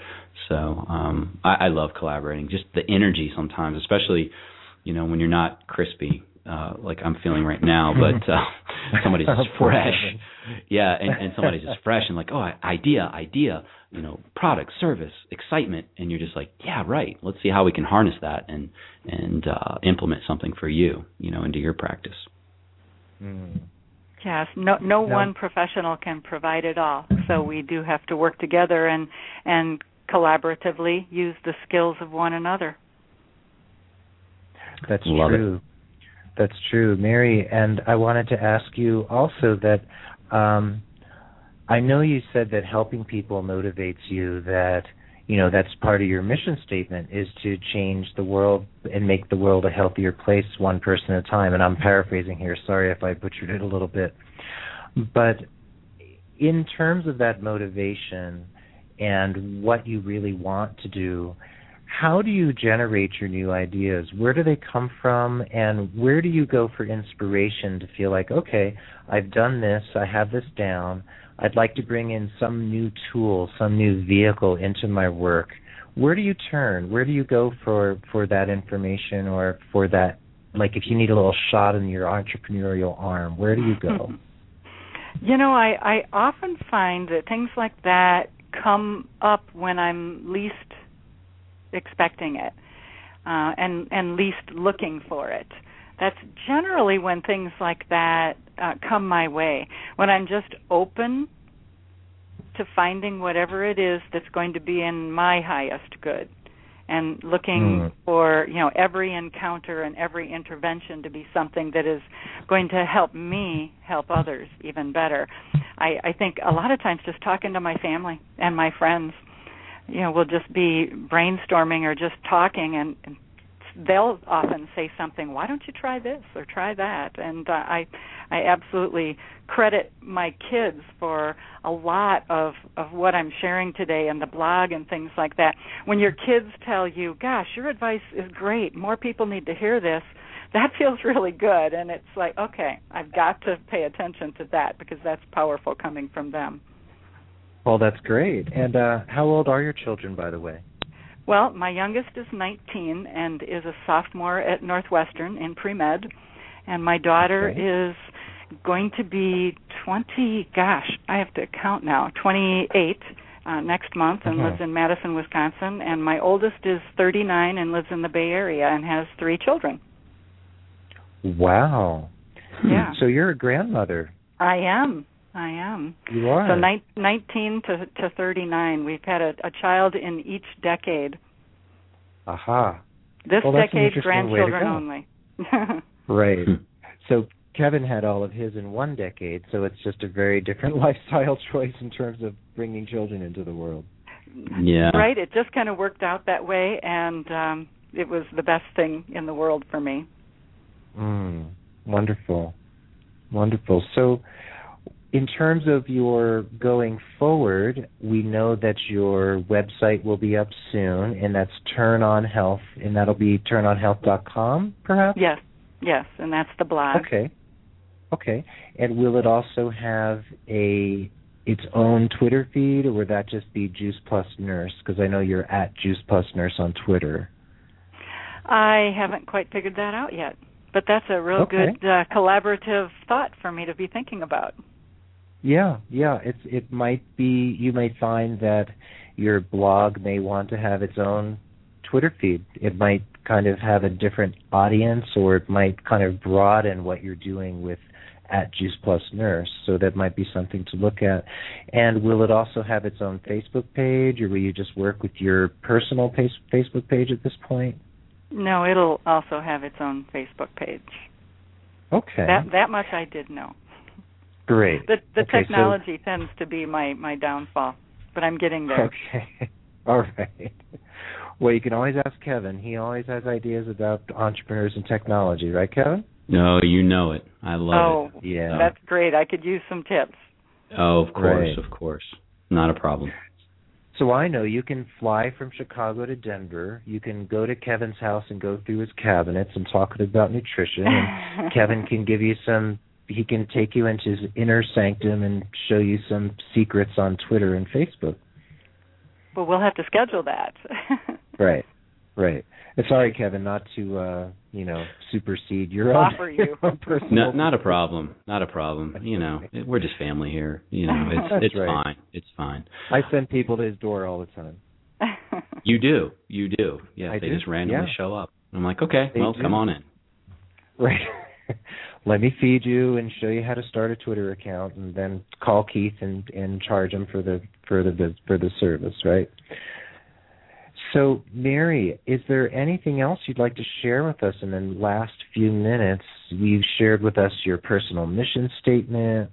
So um I, I love collaborating. Just the energy sometimes especially you know when you're not crispy uh like I'm feeling right now but uh somebody's just fresh. Yeah and, and somebody's just fresh and like oh idea idea you know product service excitement. And you're just like yeah right. Let's see how we can harness that and and uh implement something for you you know into your practice. Mm. yes no, no no. one professional can provide it all. So we do have to work together and and collaboratively use the skills of one another. That's Love true. it. That's true mary. And i wanted to ask you also that um I know you said that helping people motivates you that you know that's part of your mission statement is to change the world and make the world a healthier place one person at a time. And I'm paraphrasing here. Sorry if I butchered it a little bit. But in terms of that motivation and what you really want to do how do you generate your new ideas where do they come from and where do you go for inspiration to feel like okay I've done this I have this down I'd like to bring in some new tool, some new vehicle into my work. Where do you turn? Where do you go for for that information or for that like if you need a little shot in your entrepreneurial arm, where do you go? you know, I I often find that things like that come up when I'm least expecting it. Uh, and and least looking for it. That's generally when things like that uh, come my way when I'm just open to finding whatever it is that's going to be in my highest good and looking mm. for you know every encounter and every intervention to be something that is going to help me help others even better i i think a lot of times just talking to my family and my friends you know we'll just be brainstorming or just talking and, and they'll often say something why don't you try this or try that? And uh, i i absolutely credit my kids for a lot of of what i'm sharing today and the blog and things like that. When your kids tell you gosh your advice is great. More people need to hear this that feels really good. And it's like okay i've got to pay attention to that because that's powerful coming from them well that's great and uh how old are your children by the way well, my youngest is 19 and is a sophomore at Northwestern in pre med, and my daughter okay. is going to be 20. Gosh, I have to count now. 28 uh, next month and lives in Madison, Wisconsin. And my oldest is 39 and lives in the Bay Area and has three children. Wow. Yeah. So you're a grandmother. I am. I am. You are. So ni- 19 to to 39. We've had a, a child in each decade. Aha. This well, decade, grandchildren only. right. Hmm. So Kevin had all of his in one decade, so it's just a very different lifestyle choice in terms of bringing children into the world. Yeah. Right. It just kind of worked out that way, and um, it was the best thing in the world for me. Mm, wonderful, wonderful. So, in terms of your going forward, we know that your website will be up soon, and that's Turn On Health, and that'll be turnonhealth.com, perhaps. Yes, yes, and that's the blog. Okay. Okay. And will it also have a its own Twitter feed, or would that just be Juice Plus Nurse? Because I know you're at Juice Plus Nurse on Twitter. I haven't quite figured that out yet, but that's a real Okay. good uh, collaborative thought for me to be thinking about. Yeah, yeah. It's it might be you may find that your blog may want to have its own Twitter feed. It might kind of have a different audience, or it might kind of broaden what you're doing with at Juice Plus Nurse. So that might be something to look at. And will it also have its own Facebook page, or will you just work with your personal face- Facebook page at this point? No, it'll also have its own Facebook page. Okay, That that much I did know. Great. The the Okay, so- technology tends to be my my downfall, but I'm getting there. Okay. All right. Well, you can always ask Kevin. He always has ideas about entrepreneurs and technology, right, Kevin? No, you know it. I love oh, it. Yeah. that's great. I could use some tips. Oh, of course, Right. of course. Not a problem. So I know you can fly from Chicago to Denver. You can go to Kevin's house and go through his cabinets and talk about nutrition. And Kevin can give you some. He can take you into his inner sanctum and show you some secrets on Twitter and Facebook. well, we'll have to schedule that. Right. Right. And Sorry, Kevin, not to uh, you know supersede your Offer own, you. your own personal. No, not a problem. Not a problem. You know, we're just family here. You know, it's it's right. fine. It's fine. I send people to his door all the time. You do. You do. Yeah, I they do, just randomly yeah. show up. I'm like, okay, They well, do. come on in. Right. Let me feed you and show you how to start a Twitter account, and then call Keith and and charge him for the for the for the service, right? So, Mary, is there anything else you'd like to share with us in the last few minutes? You've shared with us your personal mission statement,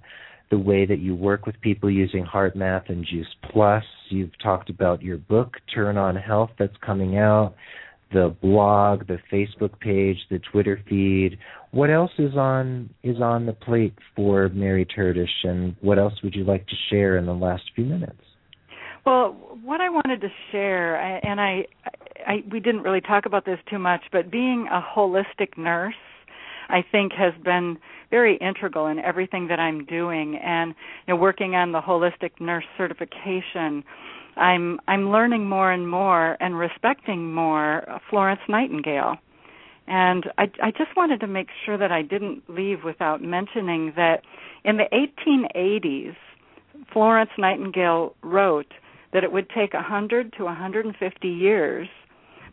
the way that you work with people using HeartMath and Juice Plus. You've talked about your book, Turn on Health, that's coming out, the blog, the Facebook page, the Twitter feed. What else is on is on the plate for Mary Terdich, and what else would you like to share in the last few minutes? Well, what I wanted to share, and I, I, we didn't really talk about this too much, but being a holistic nurse, I think has been very integral in everything that I'm doing, and you know, working on the holistic nurse certification. I'm I'm learning more and more and respecting more Florence Nightingale. And I, I just wanted to make sure that I didn't leave without mentioning that in the 1880s, Florence Nightingale wrote that it would take 100 to 150 years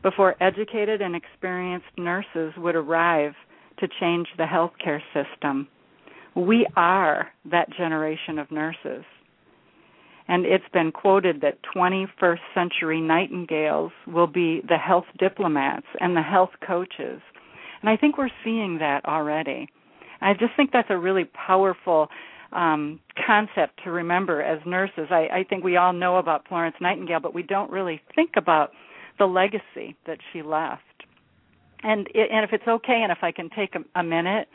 before educated and experienced nurses would arrive to change the healthcare system. We are that generation of nurses. And it's been quoted that 21st century nightingales will be the health diplomats and the health coaches. And I think we're seeing that already. I just think that's a really powerful um, concept to remember as nurses. I, I think we all know about Florence Nightingale, but we don't really think about the legacy that she left. And it, and if it's okay, and if I can take a, a minute,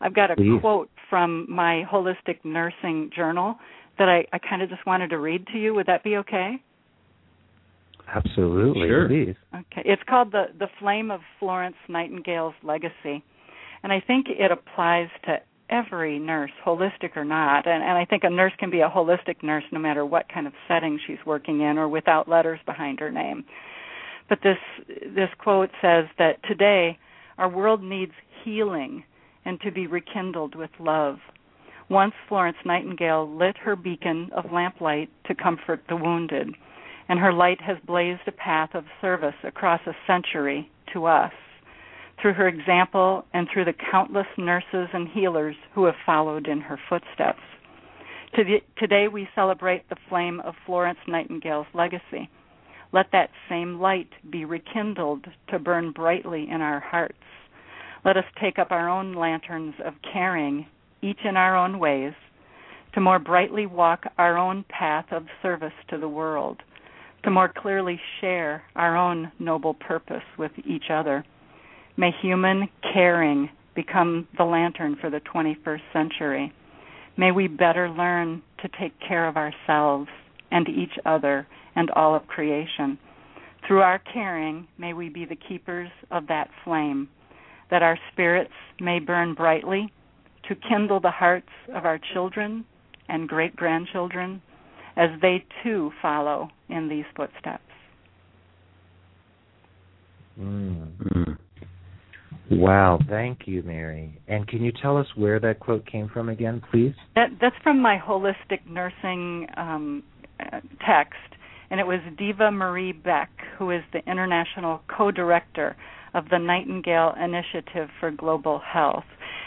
I've got a Please. quote from my holistic nursing journal that I, I kind of just wanted to read to you. Would that be okay? Absolutely, Sure. please. Okay. It's called the the Flame of Florence Nightingale's Legacy, and I think it applies to every nurse, holistic or not. And, and I think a nurse can be a holistic nurse no matter what kind of setting she's working in or without letters behind her name. But this this quote says that today our world needs healing and to be rekindled with love. Once Florence Nightingale lit her beacon of lamplight to comfort the wounded, and her light has blazed a path of service across a century to us. Through her example and through the countless nurses and healers who have followed in her footsteps. Today we celebrate the flame of Florence Nightingale's legacy. Let that same light be rekindled to burn brightly in our hearts. Let us take up our own lanterns of caring, each in our own ways, to more brightly walk our own path of service to the world, to more clearly share our own noble purpose with each other. May human caring become the lantern for the 21st century. May we better learn to take care of ourselves and each other and all of creation. Through our caring, may we be the keepers of that flame, that our spirits may burn brightly to kindle the hearts of our children and great grandchildren as they too follow in these footsteps. Mm. Wow, thank you, Mary. And can you tell us where that quote came from again, please? That, that's from my holistic nursing um, text, and it was Deva-Marie Beck, who is the international co-director of the Nightingale Initiative for Global Health.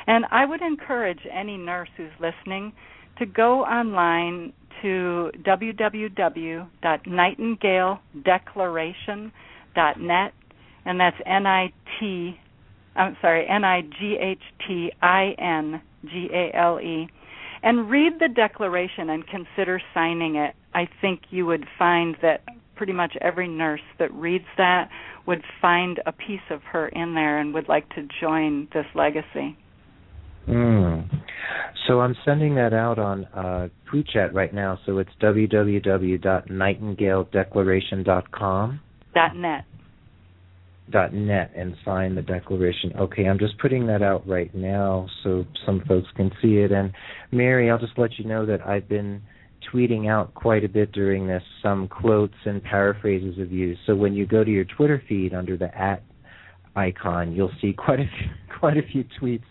And I would encourage any nurse who's listening to go online to www.nightingaledeclaration.net, and that's N I T I'm sorry, N I G H T I N G A L E, and read the declaration and consider signing it. I think you would find that pretty much every nurse that reads that would find a piece of her in there and would like to join this legacy. Mm. So I'm sending that out on uh, tweet chat right now. So it's www.nightingaledeclaration.com. Dot net Dot net and sign the declaration. Okay, I'm just putting that out right now so some folks can see it. And Mary, I'll just let you know that I've been tweeting out quite a bit during this some quotes and paraphrases of you. So when you go to your Twitter feed under the at icon, you'll see quite a few, quite a few tweets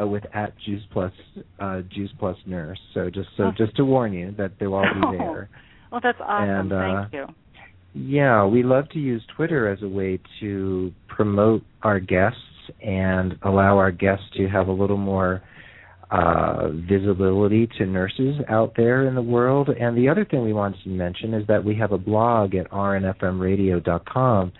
uh, with at Juice Plus uh, Juice Plus Nurse. So just so oh. just to warn you that they'll all be there. Well, that's awesome. And, uh, Thank you. Yeah, we love to use Twitter as a way to promote our guests and allow our guests to have a little more uh, visibility to nurses out there in the world. And the other thing we wanted to mention is that we have a blog at rnfmradio.com.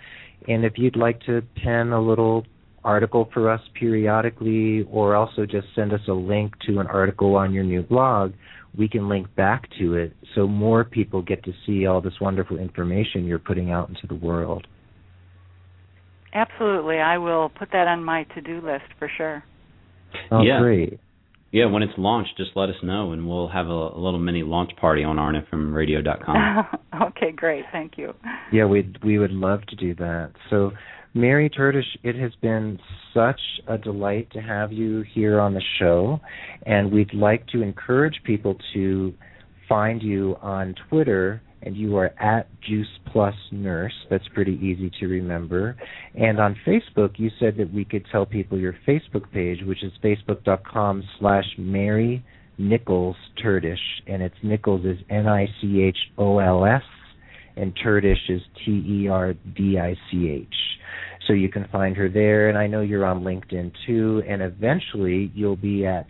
And if you'd like to pen a little article for us periodically, or also just send us a link to an article on your new blog, we can link back to it so more people get to see all this wonderful information you're putting out into the world. Absolutely. I will put that on my to do list for sure. Oh, yeah. great. Yeah, when it's launched, just let us know, and we'll have a, a little mini launch party on rnfmradio.com. okay, great. Thank you. Yeah, we we would love to do that. So, Mary Terdich, it has been such a delight to have you here on the show, and we'd like to encourage people to find you on Twitter, and you are at Juice Plus Nurse. That's pretty easy to remember. And on Facebook, you said that we could tell people your Facebook page, which is facebook.com slash Mary Nichols Terdich, and it's Nichols is N I C H O L S, and Terdich is T E R D I C H. So you can find her there, and I know you're on LinkedIn too, and eventually you'll be at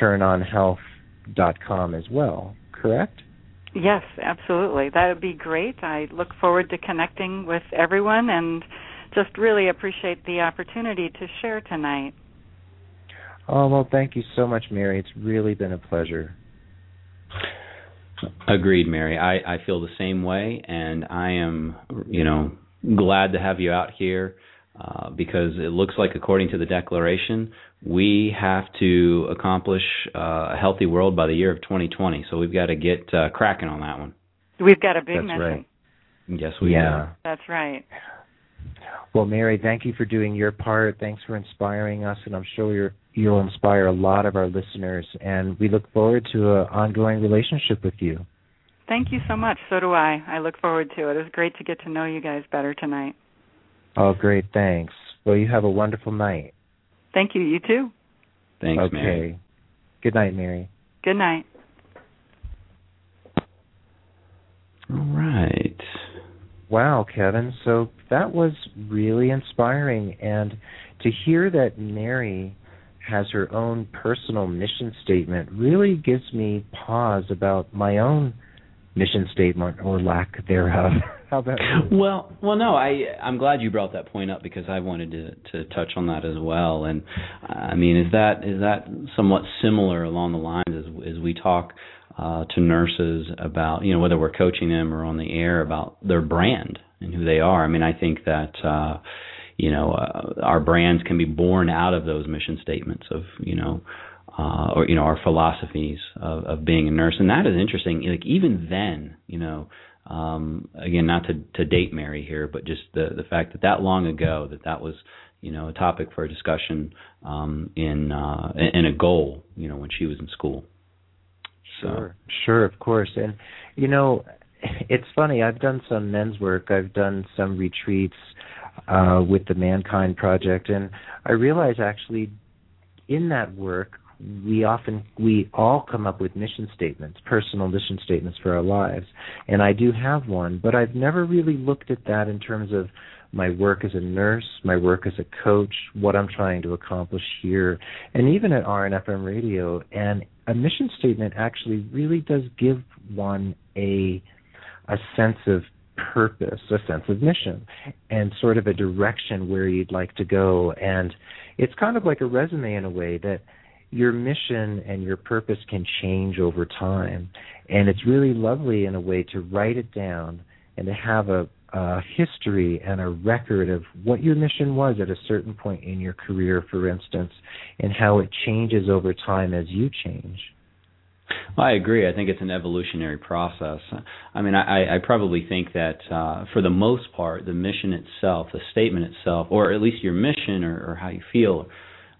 turnonhealth.com as well, correct? Yes, absolutely. That would be great. I look forward to connecting with everyone and just really appreciate the opportunity to share tonight. Oh, well, thank you so much, Mary. It's really been a pleasure. Agreed, Mary. I, I feel the same way, and I am, you know, glad to have you out here uh, because it looks like, according to the Declaration, we have to accomplish uh, a healthy world by the year of 2020. So we've got to get uh, cracking on that one. We've got a big That's mission. Right. Yes, we yeah. do. That's right. Well, Mary, thank you for doing your part. Thanks for inspiring us, and I'm sure you you'll inspire a lot of our listeners. And we look forward to an ongoing relationship with you. Thank you so much. So do I. I look forward to it. It was great to get to know you guys better tonight. Oh, great. Thanks. Well, you have a wonderful night. Thank you. You too. Thanks, okay. Mary. Good night, Mary. Good night. All right. Wow, Kevin. So that was really inspiring. And to hear that Mary has her own personal mission statement really gives me pause about my own mission statement or lack thereof. How about you? Well, well, no, I I'm glad you brought that point up because I wanted to to touch on that as well. And I mean, is that is that somewhat similar along the lines as as we talk uh, to nurses about you know whether we're coaching them or on the air about their brand and who they are. I mean, I think that. uh you know, uh, our brands can be born out of those mission statements of, you know, uh, or you know our philosophies of, of being a nurse, and that is interesting. Like even then, you know, um, again, not to, to date Mary here, but just the the fact that that long ago that that was you know a topic for a discussion um, in uh, in a goal, you know, when she was in school. Sure, sure, of course, and you know, it's funny. I've done some men's work. I've done some retreats uh, with the Mankind Project, and I realize actually in that work we often we all come up with mission statements, personal mission statements for our lives, and I do have one, but I've never really looked at that in terms of my work as a nurse, my work as a coach, what I'm trying to accomplish here, and even at RNFM Radio. And a mission statement actually really does give one a a sense of purpose, a sense of mission, and sort of a direction where you'd like to go. And it's kind of like a resume in a way that your mission and your purpose can change over time. And it's really lovely in a way to write it down and to have a, a history and a record of what your mission was at a certain point in your career, for instance, and how it changes over time as you change. I agree. I think it's an evolutionary process. I mean, I, I probably think that uh, for the most part, the mission itself, the statement itself, or at least your mission or, or how you feel,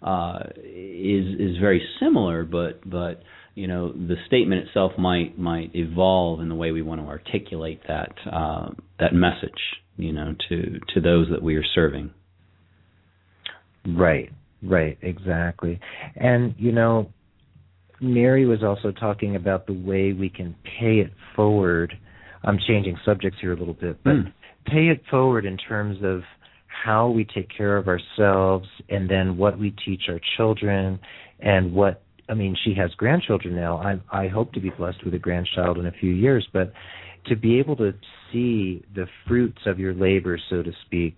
uh, is is very similar, but but you know the statement itself might might evolve in the way we want to articulate that uh, that message, you know, to to those that we are serving. Right, right, exactly, and you know, Mary was also talking about the way we can pay it forward. I'm changing subjects here a little bit, but mm. pay it forward in terms of how we take care of ourselves and then what we teach our children and what I mean she has grandchildren now. I I hope to be blessed with a grandchild in a few years, but to be able to see the fruits of your labor so to speak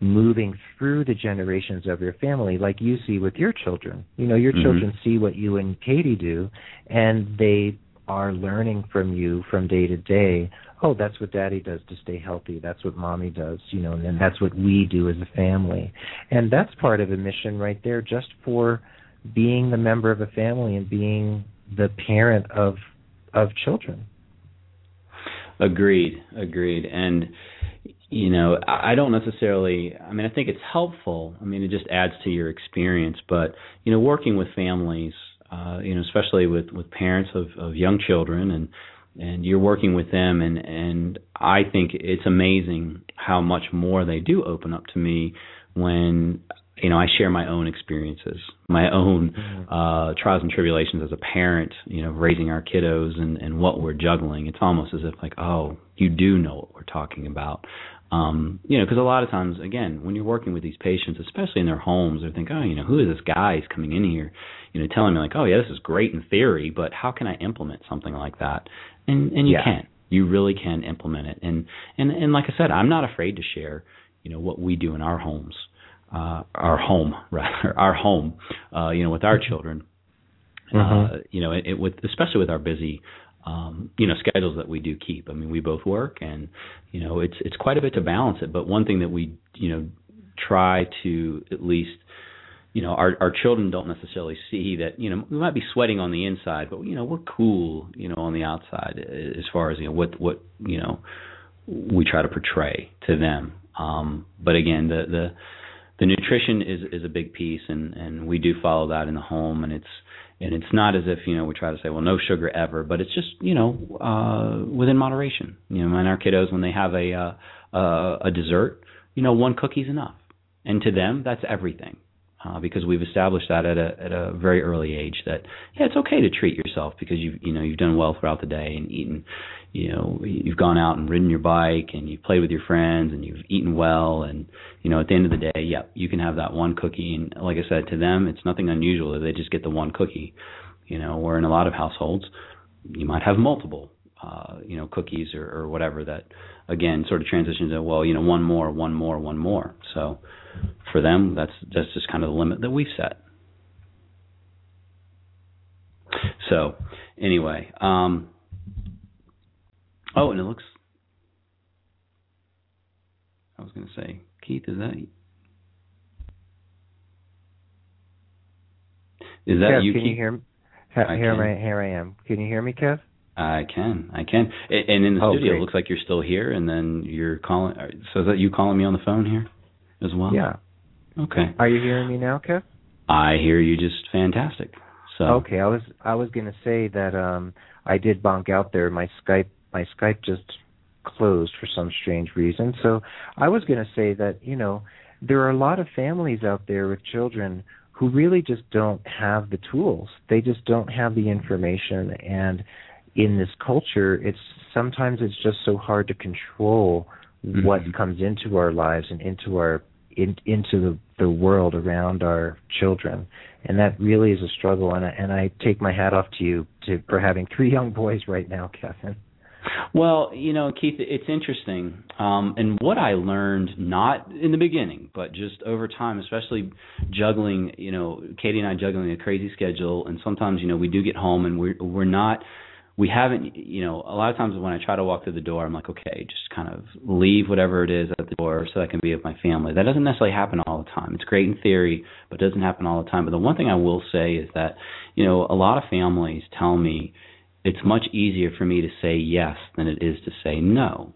moving through the generations of your family like you see with your children. You know, your mm-hmm. children see what you and Katie do and they are learning from you from day to day oh, that's what daddy does to stay healthy. That's what mommy does, you know, and then that's what we do as a family. And that's part of a mission right there just for being the member of a family and being the parent of of children. Agreed, agreed. And you know, I don't necessarily I mean I think it's helpful. I mean it just adds to your experience, but you know, working with families uh, you know, especially with with parents of of young children and and you're working with them and and I think it's amazing how much more they do open up to me when you know I share my own experiences, my own mm-hmm. uh trials and tribulations as a parent, you know, raising our kiddos and and what we're juggling. It's almost as if like, oh, you do know what we're talking about. Um, you know, because a lot of times, again, when you're working with these patients, especially in their homes, they think, oh, you know, who is this guy who's coming in here, you know, telling me like, oh yeah, this is great in theory, but how can I implement something like that? and and you yeah. can you really can implement it and and and like i said i'm not afraid to share you know what we do in our homes uh our home rather our home uh you know with our children mm-hmm. uh you know it, it with especially with our busy um you know schedules that we do keep i mean we both work and you know it's it's quite a bit to balance it but one thing that we you know try to at least you know our our children don't necessarily see that you know we might be sweating on the inside but you know we're cool you know on the outside as far as you know what what you know we try to portray to them um but again the the the nutrition is is a big piece and and we do follow that in the home and it's and it's not as if you know we try to say well no sugar ever but it's just you know uh within moderation. You know and our kiddos when they have a uh, a dessert you know one cookie's enough. And to them that's everything uh, because we've established that at a at a very early age that yeah it's okay to treat yourself because you you know you've done well throughout the day and eaten you know you've gone out and ridden your bike and you've played with your friends and you've eaten well and you know at the end of the day yeah you can have that one cookie. And like I said to them it's nothing unusual they just get the one cookie you know where in a lot of households you might have multiple uh you know cookies or, or whatever that again sort of transitions to well you know one more one more one more. So for them, that's that's just kind of the limit that we've set. So, anyway, um, oh, and it looks. I was going to say, Keith, is that is that Kev, you? Can Keith? you hear me? I here, can. I, here I am. Can you hear me, Kev? I can, I can. And in the Oh, studio, great. it looks like you're still here, and then you're calling. So is that you calling me on the phone here as well? Yeah. Okay. Are you hearing me now, Kev? I hear you just fantastic. So Okay, I was I was gonna say that um I did bonk out there. My Skype my Skype just closed for some strange reason. So I was gonna say that you know there are a lot of families out there with children who really just don't have the tools. They just don't have the information, and in this culture, it's sometimes it's just so hard to control what Mhm. comes into our lives and into our in, into the the world around our children. And that really is a struggle. And I, and I take my hat off to you to for having three young boys right now Kevin. Well, you know, Keith, it's interesting. Um, and what I learned, not in the beginning, but just over time, especially juggling, you know, Katie and I juggling a crazy schedule, and sometimes, you know, we do get home and we're we're not, we haven't, you know, a lot of times when I try to walk through the door, I'm like, okay, just kind of leave whatever it is at the door so I can be with my family. That doesn't necessarily happen all the time. It's great in theory, but it doesn't happen all the time. But the one thing I will say is that, you know, a lot of families tell me it's much easier for me to say yes than it is to say no.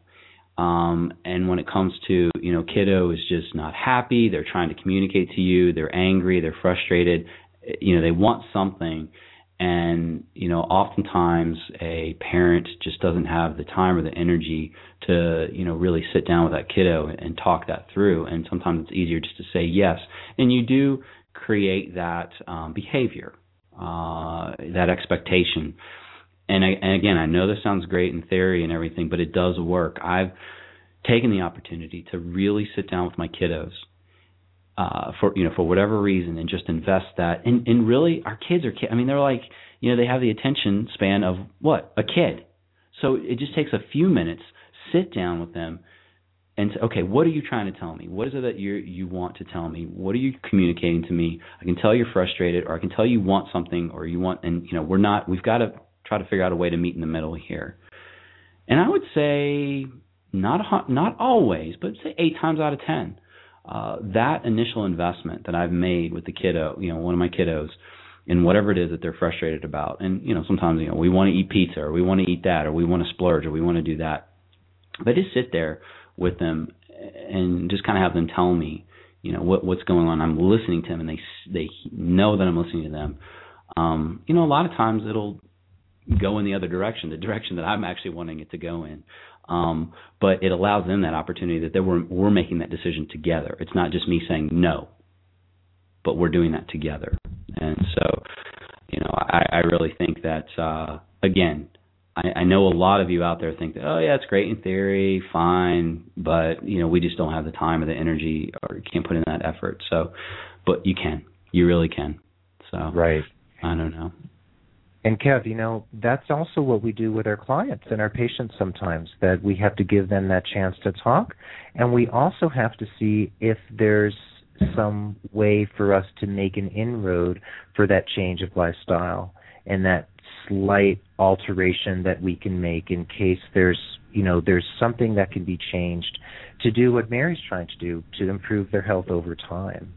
Um, and when it comes to, you know, kiddo is just not happy, they're trying to communicate to you, they're angry, they're frustrated, you know, they want something. And, you know, oftentimes a parent just doesn't have the time or the energy to, you know, really sit down with that kiddo and talk that through. And sometimes it's easier just to say yes. And you do create that um, behavior, uh, that expectation and, I, and again, I know this sounds great in theory and everything, but it does work. I've taken the opportunity to really sit down with my kiddos uh, for you know for whatever reason and just invest that. And, and really, our kids are kid. I mean, they're like you know they have the attention span of what a kid. So it just takes a few minutes. Sit down with them and say, okay, what are you trying to tell me? What is it that you you want to tell me? What are you communicating to me? I can tell you're frustrated, or I can tell you want something, or you want, and you know we're not. We've got to try to figure out a way to meet in the middle here. And I would say not not always, but say eight times out of ten, uh, that initial investment that I've made with the kiddo, you know, one of my kiddos, in whatever it is that they're frustrated about, and you know, sometimes you know we want to eat pizza, or we want to eat that, or we want to splurge, or we want to do that. But just sit there with them and just kind of have them tell me, you know, what what's going on. I'm listening to them, and they they know that I'm listening to them. Um, you know, a lot of times it'll go in the other direction, the direction that I'm actually wanting it to go in. Um, but it allows them that opportunity that they were we're making that decision together. It's not just me saying no, but we're doing that together. And so, you know, I, I really think that uh, again, I, I know a lot of you out there think that oh yeah, it's great in theory, fine, but you know we just don't have the time or the energy or can't put in that effort. So, but you can, you really can. So right I don't know. And Kev, you know, that's also what we do with our clients and our patients sometimes, that we have to give them that chance to talk. And we also have to see if there's some way for us to make an inroad for that change of lifestyle and that slight alteration that we can make in case there's, you know, there's something that can be changed to do what Mary's trying to do to improve their health over time.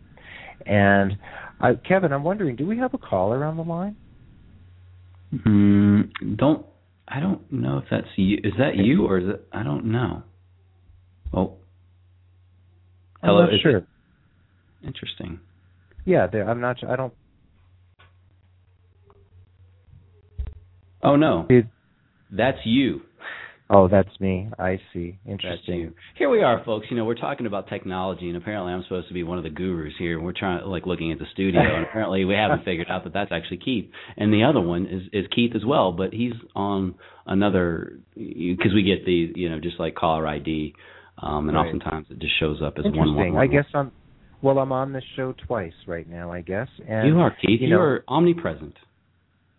And uh, Kevin, I'm wondering, do we have a caller on the line? Mm, don't I don't know if that's you. Is that you or is it? I don't know. Oh, hello. I'm not sure. interesting. Yeah, there, I'm not. I don't. Oh no, It, that's you. Oh, that's me. I see. Interesting. Here we are, folks. You know, we're talking about technology, and apparently I'm supposed to be one of the gurus here. And we're trying, like, looking at the studio, and apparently we haven't figured out that that's actually Keith. And the other one is is Keith as well, but he's on another because we get the, you know, just like caller ID, um, and Right. oftentimes it just shows up as one Interesting. one. I guess I'm. Well, I'm on this show twice right now. I guess. And you are Keith. you You know- are omnipresent.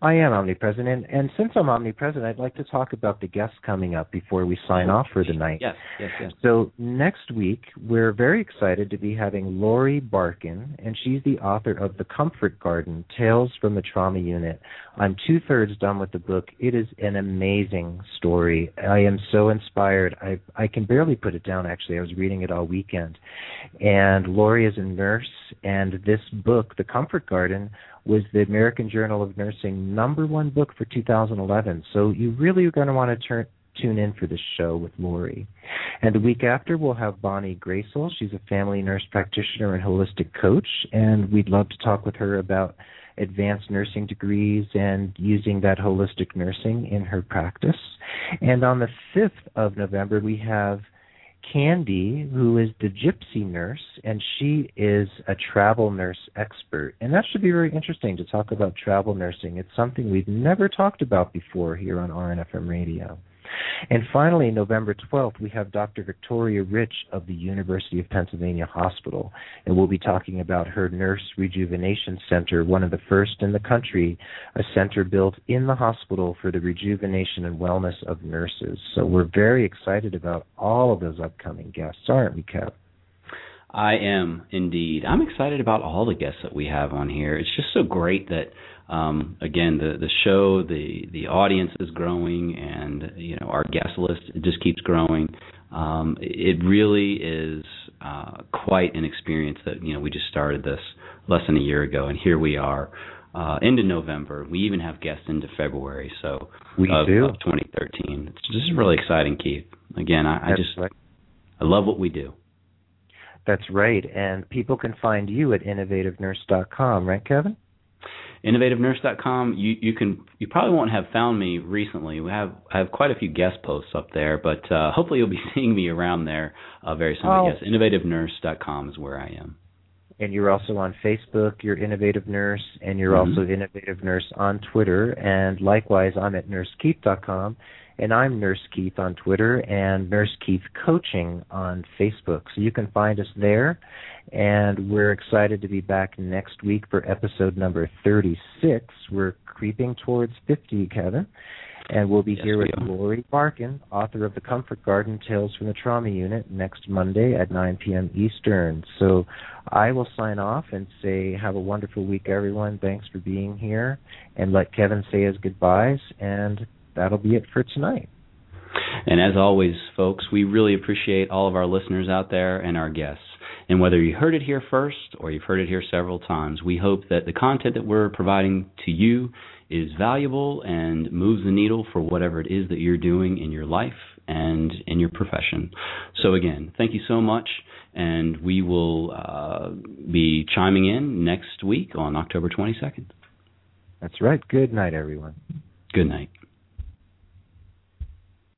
I am omnipresent, and, and since I'm omnipresent, I'd like to talk about the guests coming up before we sign off for the night. Yes, yes, yes. So next week, we're very excited to be having Laurie Barkin, and she's the author of The Comfort Garden: Tales from the Trauma Unit. I'm two thirds done with the book. It is an amazing story. I am so inspired. I I can barely put it down. Actually, I was reading it all weekend, and Laurie is a nurse, and this book, The Comfort Garden, was the American Journal of Nursing number one book for 2011. So you really are going to want to turn tune in for this show with Laurie. And the week after, we'll have Bonnie Gracer. She's a family nurse practitioner and holistic coach, and we'd love to talk with her about advanced nursing degrees and using that holistic nursing in her practice. And on the 5th of November, we have Candy, who is the gypsy nurse, and she is a travel nurse expert. And that should be very interesting to talk about travel nursing. It's something we've never talked about before here on RNFM Radio. And finally, November 12th, we have Dr. Victoria Rich of the University of Pennsylvania Hospital, and we'll be talking about her Nurse Rejuvenation Center, one of the first in the country, a center built in the hospital for the rejuvenation and wellness of nurses. So we're very excited about all of those upcoming guests, aren't we, Kev? I am indeed. I'm excited about all the guests that we have on here. It's just so great that um, again the the show, the the audience is growing, and you know our guest list just keeps growing. Um, it really is uh, quite an experience that you know we just started this less than a year ago, and here we are. Uh, into November, we even have guests into February. So We of, do. of 2013. It's just really exciting, Keith. Again, I, I just right. I love what we do. That's right. And people can find you at innovativenurse.com, right, Kevin? innovativenurse.com you you can you probably won't have found me recently we have I have quite a few guest posts up there but uh hopefully you'll be seeing me around there uh very soon Oh. yes innovativenurse.com is where I am And you're also on Facebook, you're Innovative Nurse, and you're Mhm. also Innovative Nurse on Twitter. And likewise, I'm at nursekeith.com, and I'm Nurse Keith on Twitter, and Nurse Keith Coaching on Facebook. So you can find us there. And we're excited to be back next week for episode number 36. We're creeping towards 50, Kevin. And we'll be Yes, here with. Laurie Barkin, author of The Comfort Garden Tales from the Trauma Unit, next Monday at 9 p.m. Eastern. So I will sign off and say, have a wonderful week, everyone. Thanks for being here. And let Kevin say his goodbyes. And that'll be it for tonight. and as always folks we really appreciate all of our listeners out there and our guests and whether you heard it here first or you've heard it here several times we hope that the content that we're providing to you is valuable and moves the needle for whatever it is that you're doing in your life and in your profession. So again, thank you so much, and we will uh, be chiming in next week on October 22nd. That's right. Good night, everyone. Good night.